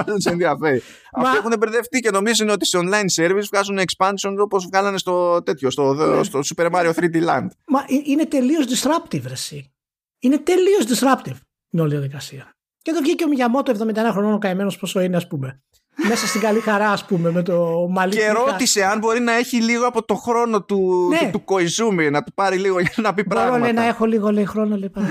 Δεν σε ενδιαφέρει. Αυτοί έχουν μπερδευτεί και νομίζουν ότι σε online service βγάζουν expansion όπως βγάλανε στο τέτοιο, στο, ναι. στο Super Mario 3D Land. Μα ε, είναι τελείως disruptive, εσύ. Είναι τελείως disruptive η όλη διαδικασία. Και εδώ βγήκε ο Μιαμότο 71 χρονών ο καημένος πόσο είναι, ας πούμε. Μέσα στην καλή χαρά, ας πούμε, με το μαλλί. Και ρώτησε αν μπορεί να έχει λίγο από το χρόνο του, ναι. του, του να του πάρει λίγο για να πει πράγματα. Μπορώ να έχω λίγο λέει, χρόνο, λέει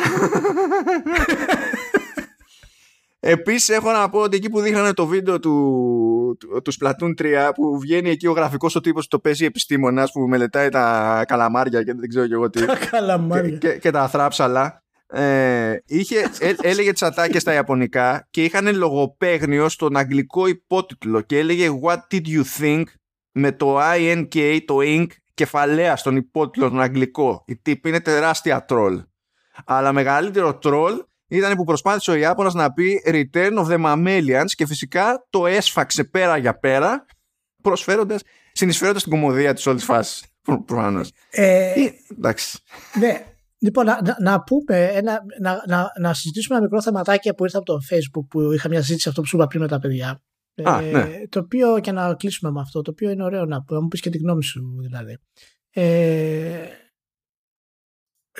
Επίσης, έχω να πω ότι εκεί που δείχνανε το βίντεο του, του, του Splatoon 3, που βγαίνει εκεί ο γραφικός ο τύπος που το παίζει επιστήμονας που μελετάει τα καλαμάρια και δεν ξέρω και εγώ τι. Τα καλαμάρια. Και, και, τα θράψαλα. Ε, είχε, ε, έλεγε τι ατάκε στα Ιαπωνικά και είχαν λογοπαίγνιο στον αγγλικό υπότιτλο και έλεγε What did you think; με το INK, το ink, κεφαλαία στον υπότιτλο στον αγγλικό. Η τύπη είναι τεράστια τρόλ. Αλλά μεγαλύτερο τρόλ ήταν που προσπάθησε ο Ιάπωνας να πει Return of the Mammalians και φυσικά το έσφαξε πέρα για πέρα προσφέροντας, συνεισφέροντας την κομμωδία της όλης φάσης προφανώς. Ε, εντάξει. Ναι, Λοιπόν, να, να, πούμε, ένα, να, να, να συζητήσουμε ένα μικρό θεματάκι που ήρθε από το Facebook που είχα μια συζήτηση αυτό που σου είπα πριν με τα παιδιά. Α, ε, ναι. Το οποίο και να κλείσουμε με αυτό, το οποίο είναι ωραίο να, να μου πεις και τη γνώμη σου δηλαδή. Ε,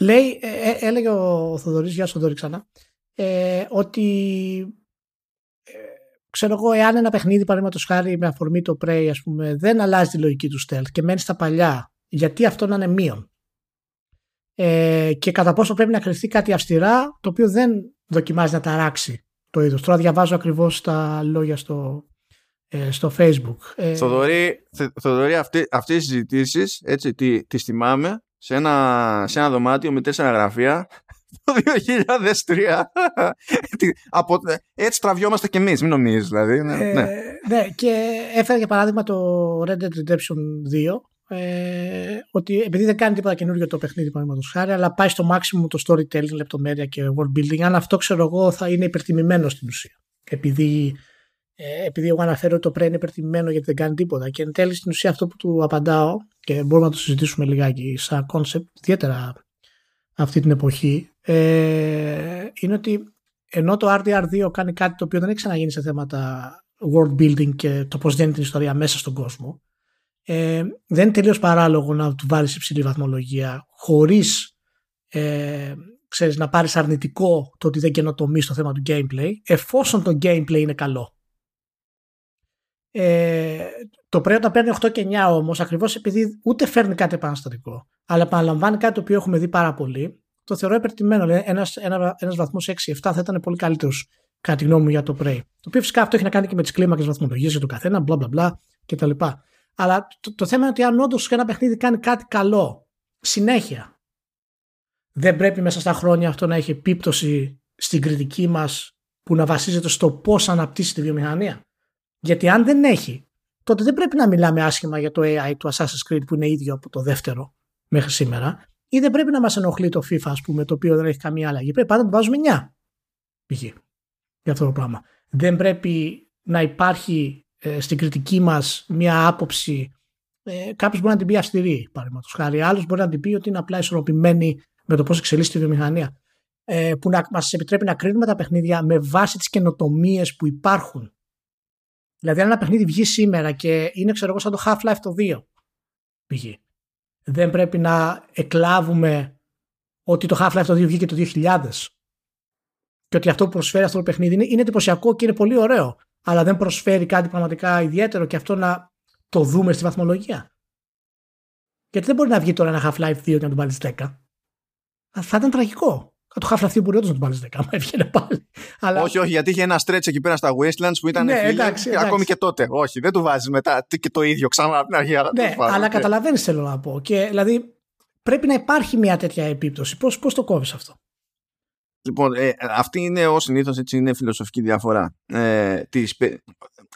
Λέει, ε, ε, έλεγε ο Θοδωρής, γεια σου Θοδωρή ξανά, ε, ότι ε, ξέρω εγώ, εάν ένα παιχνίδι παραδείγματος χάρη με αφορμή το Prey, ας πούμε, δεν αλλάζει τη λογική του stealth και μένει στα παλιά, γιατί αυτό να είναι μείον; Ε, και κατά πόσο πρέπει να κρυφτεί κάτι αυστηρά, το οποίο δεν δοκιμάζει να ταράξει το είδος. Τώρα διαβάζω ακριβώς τα λόγια στο, ε, στο facebook. Ε, Θοδωρή, αυτή, αυτές οι συζητήσεις, έτσι, τι, τις θυμάμαι σε ένα, σε ένα δωμάτιο με τέσσερα γραφεία το 2003. Από, έτσι τραβιόμαστε κι εμείς, μην νομίζεις δηλαδή. Ναι, ε, ναι. ναι. και έφερε για παράδειγμα το Red Dead Redemption 2 ε, ότι επειδή δεν κάνει τίποτα καινούργιο το παιχνίδι παραδείγματος χάρη αλλά πάει στο maximum το storytelling, λεπτομέρεια και world building αν αυτό ξέρω εγώ θα είναι υπερτιμημένο στην ουσία επειδή ε, επειδή εγώ αναφέρω ότι το πρέ είναι υπερτιμημένο γιατί δεν κάνει τίποτα. Και εν τέλει στην ουσία αυτό που του απαντάω και μπορούμε να το συζητήσουμε λιγάκι σαν concept, ιδιαίτερα αυτή την εποχή, ε, είναι ότι ενώ το RDR2 κάνει κάτι το οποίο δεν έχει ξαναγίνει σε θέματα world building και το πώς δίνει την ιστορία μέσα στον κόσμο, ε, δεν είναι τελείως παράλογο να του βάλεις υψηλή βαθμολογία χωρίς ε, ξέρεις, να πάρεις αρνητικό το ότι δεν καινοτομεί στο θέμα του gameplay, εφόσον το gameplay είναι καλό. Ε, το πρέπει να παίρνει 8 και 9 όμως, ακριβώς επειδή ούτε φέρνει κάτι επαναστατικό, αλλά επαναλαμβάνει κάτι το οποίο έχουμε δει πάρα πολύ, το θεωρώ υπερτιμένο. Ένας ένας, ένας, ένας βαθμό 6-7 θα ήταν πολύ καλύτερος, κατά τη γνώμη μου, για το Prey. Το οποίο φυσικά αυτό έχει να κάνει και με τις κλίμακες βαθμολογίες για το καθένα, μπλα μπλα μπλα κτλ. Αλλά το, το θέμα είναι ότι αν όντως ένα παιχνίδι κάνει κάτι καλό συνέχεια, δεν πρέπει μέσα στα χρόνια αυτό να έχει επίπτωση στην κριτική μας που να βασίζεται στο πώς αναπτύσσει τη βιομηχανία. Γιατί αν δεν έχει, τότε δεν πρέπει να μιλάμε άσχημα για το AI του Assassin's Creed που είναι ίδιο από το δεύτερο μέχρι σήμερα ή δεν πρέπει να μας ενοχλεί το FIFA ας πούμε το οποίο δεν έχει καμία αλλαγή. Πρέπει πάντα να το βάζουμε 9 π.χ. για αυτό το πράγμα. Δεν πρέπει να υπάρχει ε, στην κριτική μας μια άποψη ε, κάποιος μπορεί να την πει αυστηρή, παραδείγματος χάρη. Άλλος μπορεί να την πει ότι είναι απλά ισορροπημένη με το πώς εξελίσσεται η βιομηχανία. Ε, που να μας επιτρέπει να κρίνουμε τα παιχνίδια με βάση τις καινοτομίες που υπάρχουν. Δηλαδή, αν ένα παιχνίδι βγει σήμερα και είναι, ξέρω εγώ, σαν το Half-Life το 2, π.χ., δεν πρέπει να εκλάβουμε ότι το Half-Life το 2 βγήκε το 2000 και ότι αυτό που προσφέρει αυτό το παιχνίδι είναι, είναι εντυπωσιακό και είναι πολύ ωραίο, αλλά δεν προσφέρει κάτι πραγματικά ιδιαίτερο και αυτό να το δούμε στη βαθμολογία. Γιατί δεν μπορεί να βγει τώρα ένα Half-Life 2 και να τον βάλεις 10. Θα ήταν τραγικό. Το Half-Life 2 μπορεί όντω να τον βάλει 10, αν έβγαινε πάλι. Αλλά... Όχι, όχι, γιατί είχε ένα stretch εκεί πέρα στα Wastelands που ήταν ναι, φίλοι, εντάξει, εντάξει. ακόμη και τότε. Όχι, δεν του βάζεις μετά και το ίδιο ξανά από την αρχή. Ναι, αλλά καταλαβαίνεις θέλω να πω. Και δηλαδή πρέπει να υπάρχει μια τέτοια επίπτωση. Πώ το κόβεις αυτό; Λοιπόν, ε, αυτή είναι ω συνήθως είναι φιλοσοφική διαφορά. Ε, της,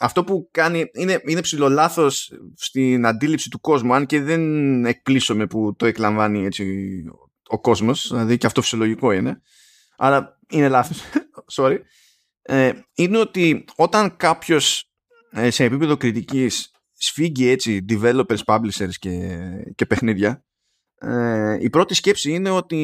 αυτό που κάνει είναι, είναι ψηλό στην αντίληψη του κόσμου, αν και δεν εκπλήσωμε που το εκλαμβάνει έτσι ο κόσμος, δηλαδή και αυτό φυσιολογικό είναι, αλλά είναι λάθος, sorry, ε, είναι ότι όταν κάποιος ε, σε επίπεδο κριτικής σφίγγει έτσι developers, publishers και, και παιχνίδια, ε, η πρώτη σκέψη είναι ότι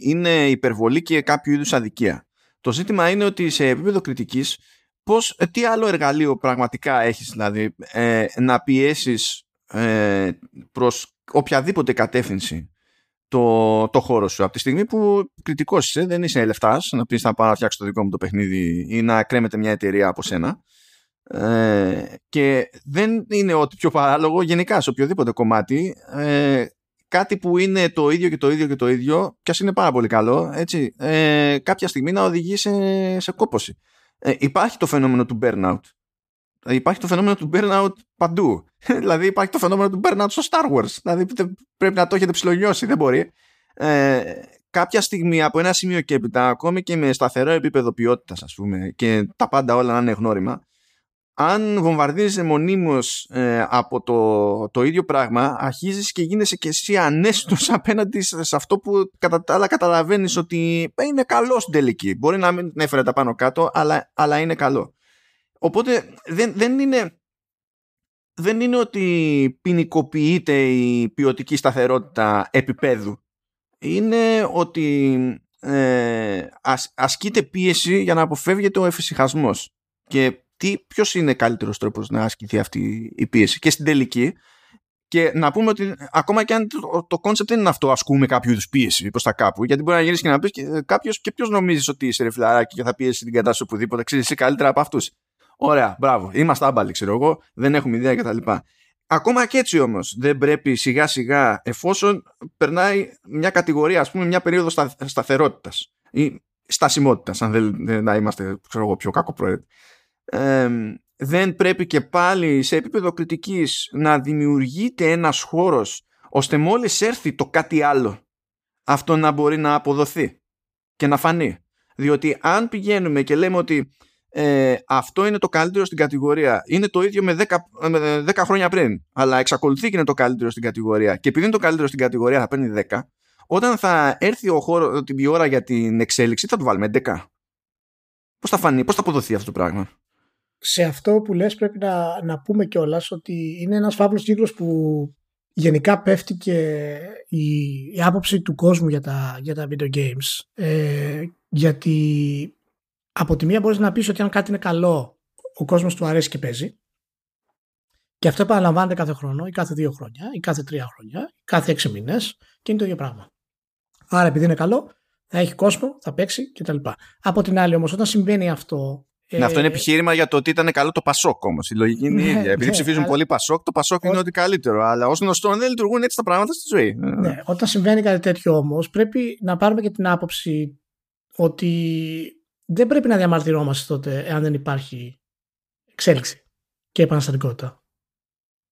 είναι υπερβολή και κάποιο είδους αδικία. Το ζήτημα είναι ότι σε επίπεδο κριτικής πώς, ε, τι άλλο εργαλείο πραγματικά έχεις δηλαδή ε, να πιέσεις ε, προς οποιαδήποτε κατεύθυνση το, το χώρο σου. Από τη στιγμή που κριτικός είσαι, δεν είσαι λεφτά να πεις να πάω να φτιάξω το δικό μου το παιχνίδι ή να κρέμεται μια εταιρεία από σένα. Ε, και δεν είναι ότι πιο παράλογο γενικά σε οποιοδήποτε κομμάτι ε, κάτι που είναι το ίδιο και το ίδιο και το ίδιο κι ας είναι πάρα πολύ καλό έτσι, ε, κάποια στιγμή να οδηγεί σε, σε κόπωση ε, υπάρχει το φαινόμενο του burnout ε, υπάρχει το φαινόμενο του burnout παντού. Δηλαδή υπάρχει το φαινόμενο του burnout στο Star Wars. Δηλαδή πρέπει να το έχετε ψηλογιώσει δεν μπορεί. Ε, κάποια στιγμή από ένα σημείο και έπειτα ακόμη και με σταθερό επίπεδο ποιότητας ας πούμε και τα πάντα όλα να είναι γνώριμα αν βομβαρδίζεσαι μονίμως ε, από το, το ίδιο πράγμα αρχίζεις και γίνεσαι και εσύ ανέστος απέναντι σε αυτό που κατά τα άλλα καταλαβαίνεις ότι είναι καλό στην τελική. Μπορεί να μην έφερε τα πάνω κάτω αλλά, αλλά είναι καλό οπότε δεν, δεν είναι δεν είναι ότι ποινικοποιείται η ποιοτική σταθερότητα επιπέδου είναι ότι ε, ασκείται πίεση για να αποφεύγεται ο εφησυχασμός και τι, ποιος είναι καλύτερος τρόπος να ασκηθεί αυτή η πίεση και στην τελική; Και να πούμε ότι ακόμα και αν το κόνσεπτ δεν είναι αυτό, ασκούμε κάποιο είδους πίεση προς τα κάπου. Γιατί μπορεί να γυρίσεις και να πεις ε, κάποιος και ποιος νομίζεις ότι είσαι ρε φιλαράκι και θα πιέσει την κατάσταση οπουδήποτε. Ξέρεις εσύ καλύτερα από αυτούς. Ωραία, μπράβο. Είμαστε άμπαλοι, ξέρω εγώ. Δεν έχουμε ιδέα κτλ. Ακόμα και έτσι όμως δεν πρέπει σιγά σιγά εφόσον περνάει μια κατηγορία, ας πούμε, μια περίοδος σταθερότητας ή στασιμότητας, αν δεν να είμαστε ξέρω εγώ, πιο κακό δεν πρέπει και πάλι σε επίπεδο κριτικής να δημιουργείται ένας χώρος ώστε μόλις έρθει το κάτι άλλο αυτό να μπορεί να αποδοθεί και να φανεί. Διότι αν πηγαίνουμε και λέμε ότι ε, αυτό είναι το καλύτερο στην κατηγορία, είναι το ίδιο με 10, με 10 χρόνια πριν, αλλά εξακολουθεί και είναι το καλύτερο στην κατηγορία. Και επειδή είναι το καλύτερο στην κατηγορία θα παίρνει 10, όταν θα έρθει ο χώρο, την ώρα για την εξέλιξη θα του βάλουμε 11. Πώς θα φανεί, πώς θα αποδοθεί αυτό το πράγμα; Σε αυτό που λες πρέπει να, να πούμε κιόλας ότι είναι ένας φαύλος κύκλος που γενικά πέφτει και η, η άποψη του κόσμου για τα, για τα video games. Ε, γιατί από τη μία μπορείς να πεις ότι αν κάτι είναι καλό ο κόσμος του αρέσει και παίζει και αυτό επαναλαμβάνεται κάθε χρόνο ή κάθε δύο χρόνια ή κάθε τρία χρόνια ή κάθε έξι μήνες και είναι το ίδιο πράγμα. Άρα επειδή είναι καλό θα έχει κόσμο, θα παίξει κτλ. Από την άλλη όμως όταν συμβαίνει αυτό ναι, αυτό είναι ε, επιχείρημα για το ότι ήταν καλό το Πασόκ όμως. Η λογική είναι η ναι, ίδια. Επειδή ναι, ψηφίζουν πολύ Πασόκ, το Πασόκ είναι ότι καλύτερο. Αλλά ως γνωστό δεν λειτουργούν έτσι τα πράγματα στη ζωή. Ναι, όταν συμβαίνει κάτι τέτοιο όμως, πρέπει να πάρουμε και την άποψη ότι δεν πρέπει να διαμαρτυρόμαστε τότε εάν δεν υπάρχει εξέλιξη και επαναστατικότητα.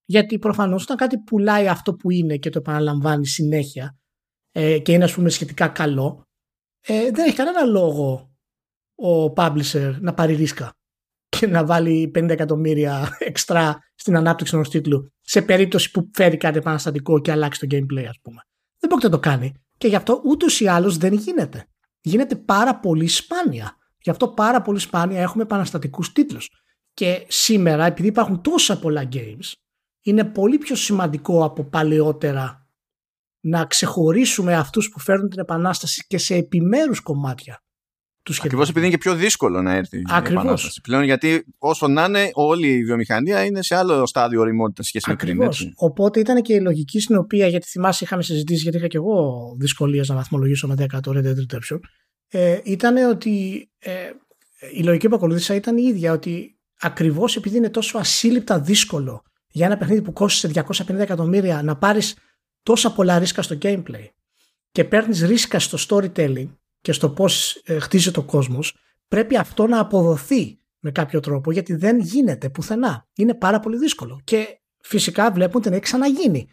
Γιατί προφανώς όταν κάτι πουλάει αυτό που είναι και το επαναλαμβάνει συνέχεια, ε, και είναι ας πούμε σχετικά καλό, ε, δεν έχει κανένα λόγο ο publisher να πάρει ρίσκα και να βάλει 50 εκατομμύρια εξτρά στην ανάπτυξη ενός τίτλου σε περίπτωση που φέρει κάτι επαναστατικό και αλλάξει το gameplay ας πούμε. Δεν μπορεί να το κάνει και γι' αυτό ούτως ή άλλως δεν γίνεται. Γίνεται πάρα πολύ σπάνια. Γι' αυτό πάρα πολύ σπάνια έχουμε επαναστατικούς τίτλους. Και σήμερα, επειδή υπάρχουν τόσα πολλά games, είναι πολύ πιο σημαντικό από παλαιότερα να ξεχωρίσουμε αυτούς που φέρνουν την επανάσταση και σε επιμέρους κομμάτια του σχεδίου. Ακριβώς επειδή είναι και πιο δύσκολο να έρθει Ακριβώς. η επανάσταση πλέον, γιατί όσο να είναι, όλη η βιομηχανία είναι σε άλλο στάδιο οριμότητα σχέση με πριν. Ακριβώς. έτσι. Οπότε ήταν και η λογική στην οποία, γιατί θυμάσαι, είχαμε συζητήσει, γιατί είχα και εγώ δυσκολίες να βαθμολογήσω με 10 το Red Dead Redemption. Ε, ήταν ότι ε, η λογική που ακολούθησα ήταν η ίδια, ότι ακριβώς επειδή είναι τόσο ασύλληπτα δύσκολο για ένα παιχνίδι που κόστησε 250 εκατομμύρια να πάρεις τόσα πολλά ρίσκα στο gameplay και παίρνεις ρίσκα στο storytelling και στο πώς ε, χτίζει το κόσμος, πρέπει αυτό να αποδοθεί με κάποιο τρόπο γιατί δεν γίνεται πουθενά. Είναι πάρα πολύ δύσκολο. Και φυσικά βλέπουν ότι έχει ξαναγίνει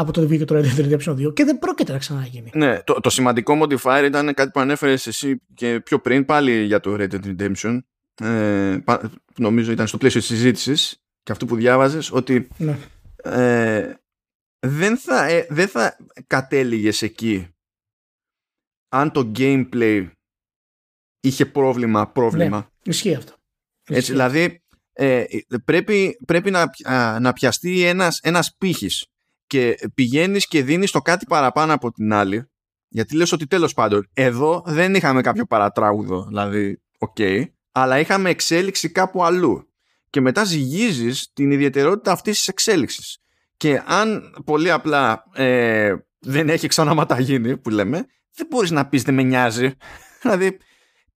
από το βγήκε το Red Dead Redemption 2 και δεν πρόκειται να ξαναγίνει. Ναι, το, το σημαντικό modifier ήταν κάτι που ανέφερες εσύ και πιο πριν πάλι για το Red Dead Redemption. Ε, πα- νομίζω ήταν στο πλαίσιο της συζήτησης και αυτό που διάβαζες ότι Ναι. ε, δεν, θα, ε, δεν θα κατέληγες εκεί αν το gameplay είχε πρόβλημα, πρόβλημα. Ναι, ισχύει αυτό. Έτσι, Ισχύει. δηλαδή ε, πρέπει, πρέπει να, α, να πιαστεί ένας, ένας πήχης και πηγαίνεις και δίνεις το κάτι παραπάνω από την άλλη γιατί λες ότι τέλος πάντων εδώ δεν είχαμε κάποιο παρατράγουδο δηλαδή οκ αλλά είχαμε εξέλιξη κάπου αλλού. Και μετά ζυγίζεις την ιδιαιτερότητα αυτής της εξέλιξης. Και αν πολύ απλά ε, δεν έχει ξαναματαγίνει που λέμε δεν μπορείς να πεις δεν με νοιάζει δηλαδή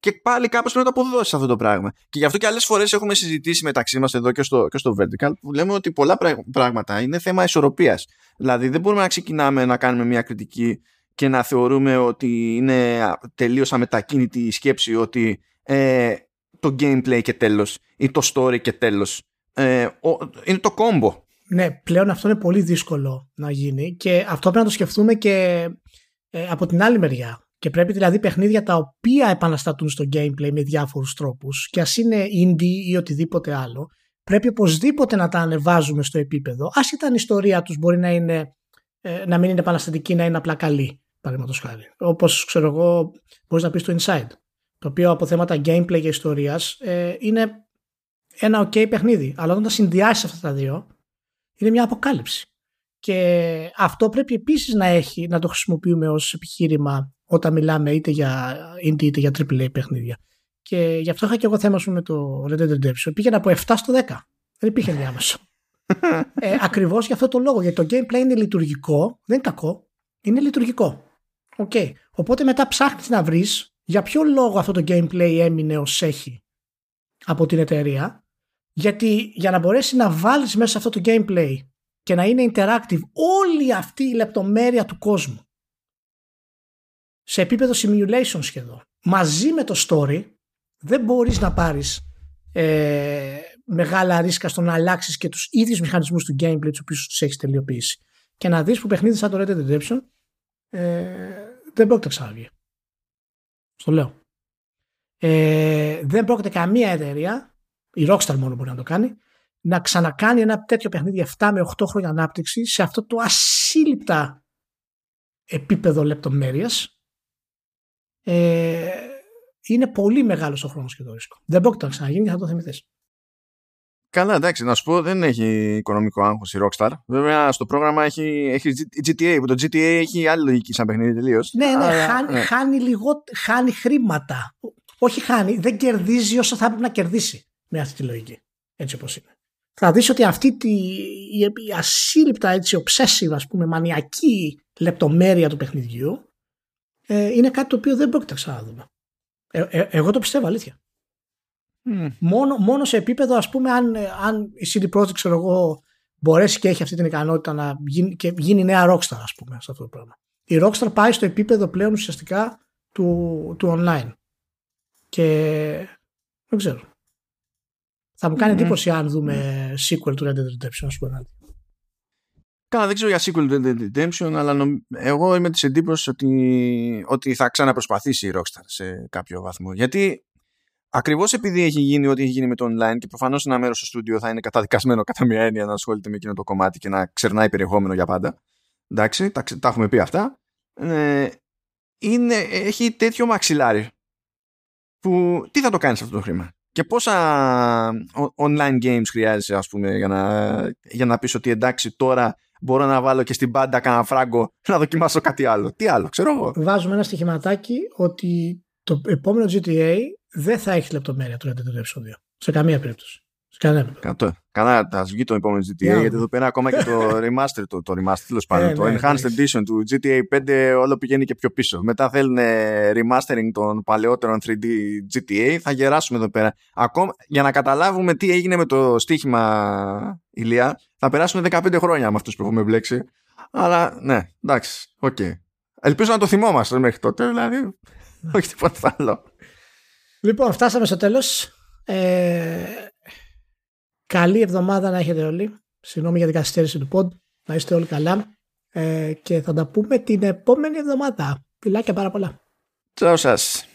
και πάλι κάπως πρέπει να το αποδώσει αυτό το πράγμα. Και γι' αυτό και άλλες φορές έχουμε συζητήσει μεταξύ μας εδώ και στο, και στο Vertical που λέμε ότι πολλά πρά- πράγματα είναι θέμα ισορροπίας. Δηλαδή δεν μπορούμε να ξεκινάμε να κάνουμε μια κριτική και να θεωρούμε ότι είναι τελείως αμετακίνητη η σκέψη ότι ε, το gameplay και τέλος ή το story και τέλος. Ε, ο- είναι το κόμπο. Ναι, πλέον αυτό είναι πολύ δύσκολο να γίνει και αυτό πρέπει να το σκεφτούμε και ε, από την άλλη μεριά. Και πρέπει δηλαδή παιχνίδια τα οποία επαναστατούν στο gameplay με διάφορους τρόπους και ας είναι indie ή οτιδήποτε άλλο, πρέπει οπωσδήποτε να τα ανεβάζουμε στο επίπεδο. Άσχετα αν η ιστορία τους μπορεί να, είναι, ε, να μην είναι επαναστατική, να είναι απλά καλή, παραδείγματος χάρη. Όπως ξέρω εγώ, μπορείς να πεις το Inside, το οποίο από θέματα gameplay και ιστορίας ε, είναι ένα ok παιχνίδι. Αλλά όταν τα συνδυάσεις αυτά τα δύο, είναι μια αποκάλυψη. Και αυτό πρέπει επίσης να έχει, να το χρησιμοποιούμε ως επιχείρημα όταν μιλάμε είτε για indie είτε για AAA παιχνίδια. Και γι' αυτό είχα και εγώ θέμα σου με το Red Dead Redemption. Πήγαινα από 7 στο 10. Δεν υπήρχε διάμεσο. ε, Ακριβώς για αυτό το λόγο. Γιατί το gameplay είναι λειτουργικό, δεν είναι κακό, είναι λειτουργικό. Okay. Οπότε μετά ψάχνεις να βρεις για ποιο λόγο αυτό το gameplay έμεινε ως έχει από την εταιρεία. Γιατί για να μπορέσει να βάλεις μέσα σε αυτό το gameplay και να είναι interactive όλη αυτή η λεπτομέρεια του κόσμου σε επίπεδο simulation σχεδόν. Μαζί με το story δεν μπορείς να πάρεις ε, μεγάλα ρίσκα στο να αλλάξεις και τους ίδιους μηχανισμούς του gameplay τους οποίους τους έχεις τελειοποιήσει. Και να δεις που παιχνίδι σαν το Red Dead Redemption ε, δεν πρόκειται να ξαναβγεί στο λέω. Ε, δεν πρόκειται καμία εταιρεία η Rockstar μόνο μπορεί να το κάνει να ξανακάνει ένα τέτοιο παιχνίδι 7 με 8 χρόνια ανάπτυξη σε αυτό το ασύλληπτα επίπεδο λεπτομέρειας ε, είναι πολύ μεγάλος ο χρόνος και το ρίσκο. Δεν πρόκειται να ξαναγίνει και θα το θυμηθείς. Καλά, εντάξει, να σου πω, δεν έχει οικονομικό άγχος η Rockstar. Βέβαια, στο πρόγραμμα έχει, έχει GTA, που το GTA έχει άλλη λογική σαν παιχνίδι τελείως. Ναι, ναι, χάνει, χάνει, λιγό, χάνει χρήματα. Όχι χάνει, δεν κερδίζει όσο θα έπρεπε να κερδίσει με αυτή τη λογική. Έτσι όπως είναι. Θα δεις ότι αυτή τη, η, η ασύλληπτα έτσι obsessive ας πούμε μανιακή λεπτομέρεια του παιχνιδιού ε, είναι κάτι το οποίο δεν πρόκειται να ξαναδούμε. Ε, ε, εγώ το πιστεύω αλήθεια. Mm. Μόνο, μόνο σε επίπεδο ας πούμε αν, αν η CD Projekt ξέρω εγώ μπορέσει και έχει αυτή την ικανότητα να γίνει, και γίνει νέα Rockstar ας πούμε σε αυτό το πράγμα. Η Rockstar πάει στο επίπεδο πλέον ουσιαστικά του, του online. Και δεν ξέρω. Θα μου κάνει Μμμ. εντύπωση αν δούμε sequel του Red Dead Redemption ας πούμε. Καλά, δεν ξέρω για sequel Red Dead Redemption, αλλά εγώ είμαι της εντύπωσης ότι, ότι θα ξαναπροσπαθήσει η Rockstar σε κάποιο βαθμό. Γιατί ακριβώς επειδή έχει γίνει ό,τι έχει γίνει με το online και προφανώς ένα μέρος στο στούντιο θα είναι καταδικασμένο κατά μία έννοια να ασχολείται με εκείνο το κομμάτι και να ξερνάει περιεχόμενο για πάντα. Εντάξει, τα, τα έχουμε πει αυτά. Ε, είναι, έχει τέτοιο μαξιλάρι που τι θα το κάνεις αυτό το χρήμα; Και πόσα online games χρειάζεσαι ας πούμε για να, για να πεις ότι εντάξει τώρα μπορώ να βάλω και στην πάντα κανένα φράγκο να δοκιμάσω κάτι άλλο. Τι άλλο, ξέρω εγώ. Βάζουμε ένα στοιχηματάκι ότι το επόμενο GTA δεν θα έχει λεπτομέρεια του Red Dead Redemption 2. Σε καμία περίπτωση. Καλά, θα βγει το επόμενο GTA, γιατί εδώ πέρα ακόμα και το remaster, το, το remaster, τέλος πάντων, ε, το ναι, enhanced edition του GTA 5 όλο πηγαίνει και πιο πίσω. Μετά θέλουν remastering των παλαιότερων 3D GTA, θα γεράσουμε εδώ πέρα. Ακόμα, για να καταλάβουμε τι έγινε με το στοίχημα Ηλία, θα περάσουμε 15 χρόνια με αυτούς που έχουμε μπλέξει. Αλλά ναι, εντάξει, OK. Okay. Ελπίζω να το θυμόμαστε μέχρι τότε, δηλαδή. Ναι. όχι τίποτα άλλο. Λοιπόν, φτάσαμε στο τέλος. Ε, Καλή εβδομάδα να έχετε όλοι. Συγγνώμη για την καθυστέρηση του pod. Να είστε όλοι καλά. Ε, και θα τα πούμε την επόμενη εβδομάδα. Φιλάκια πάρα πολλά. Τσάου σας.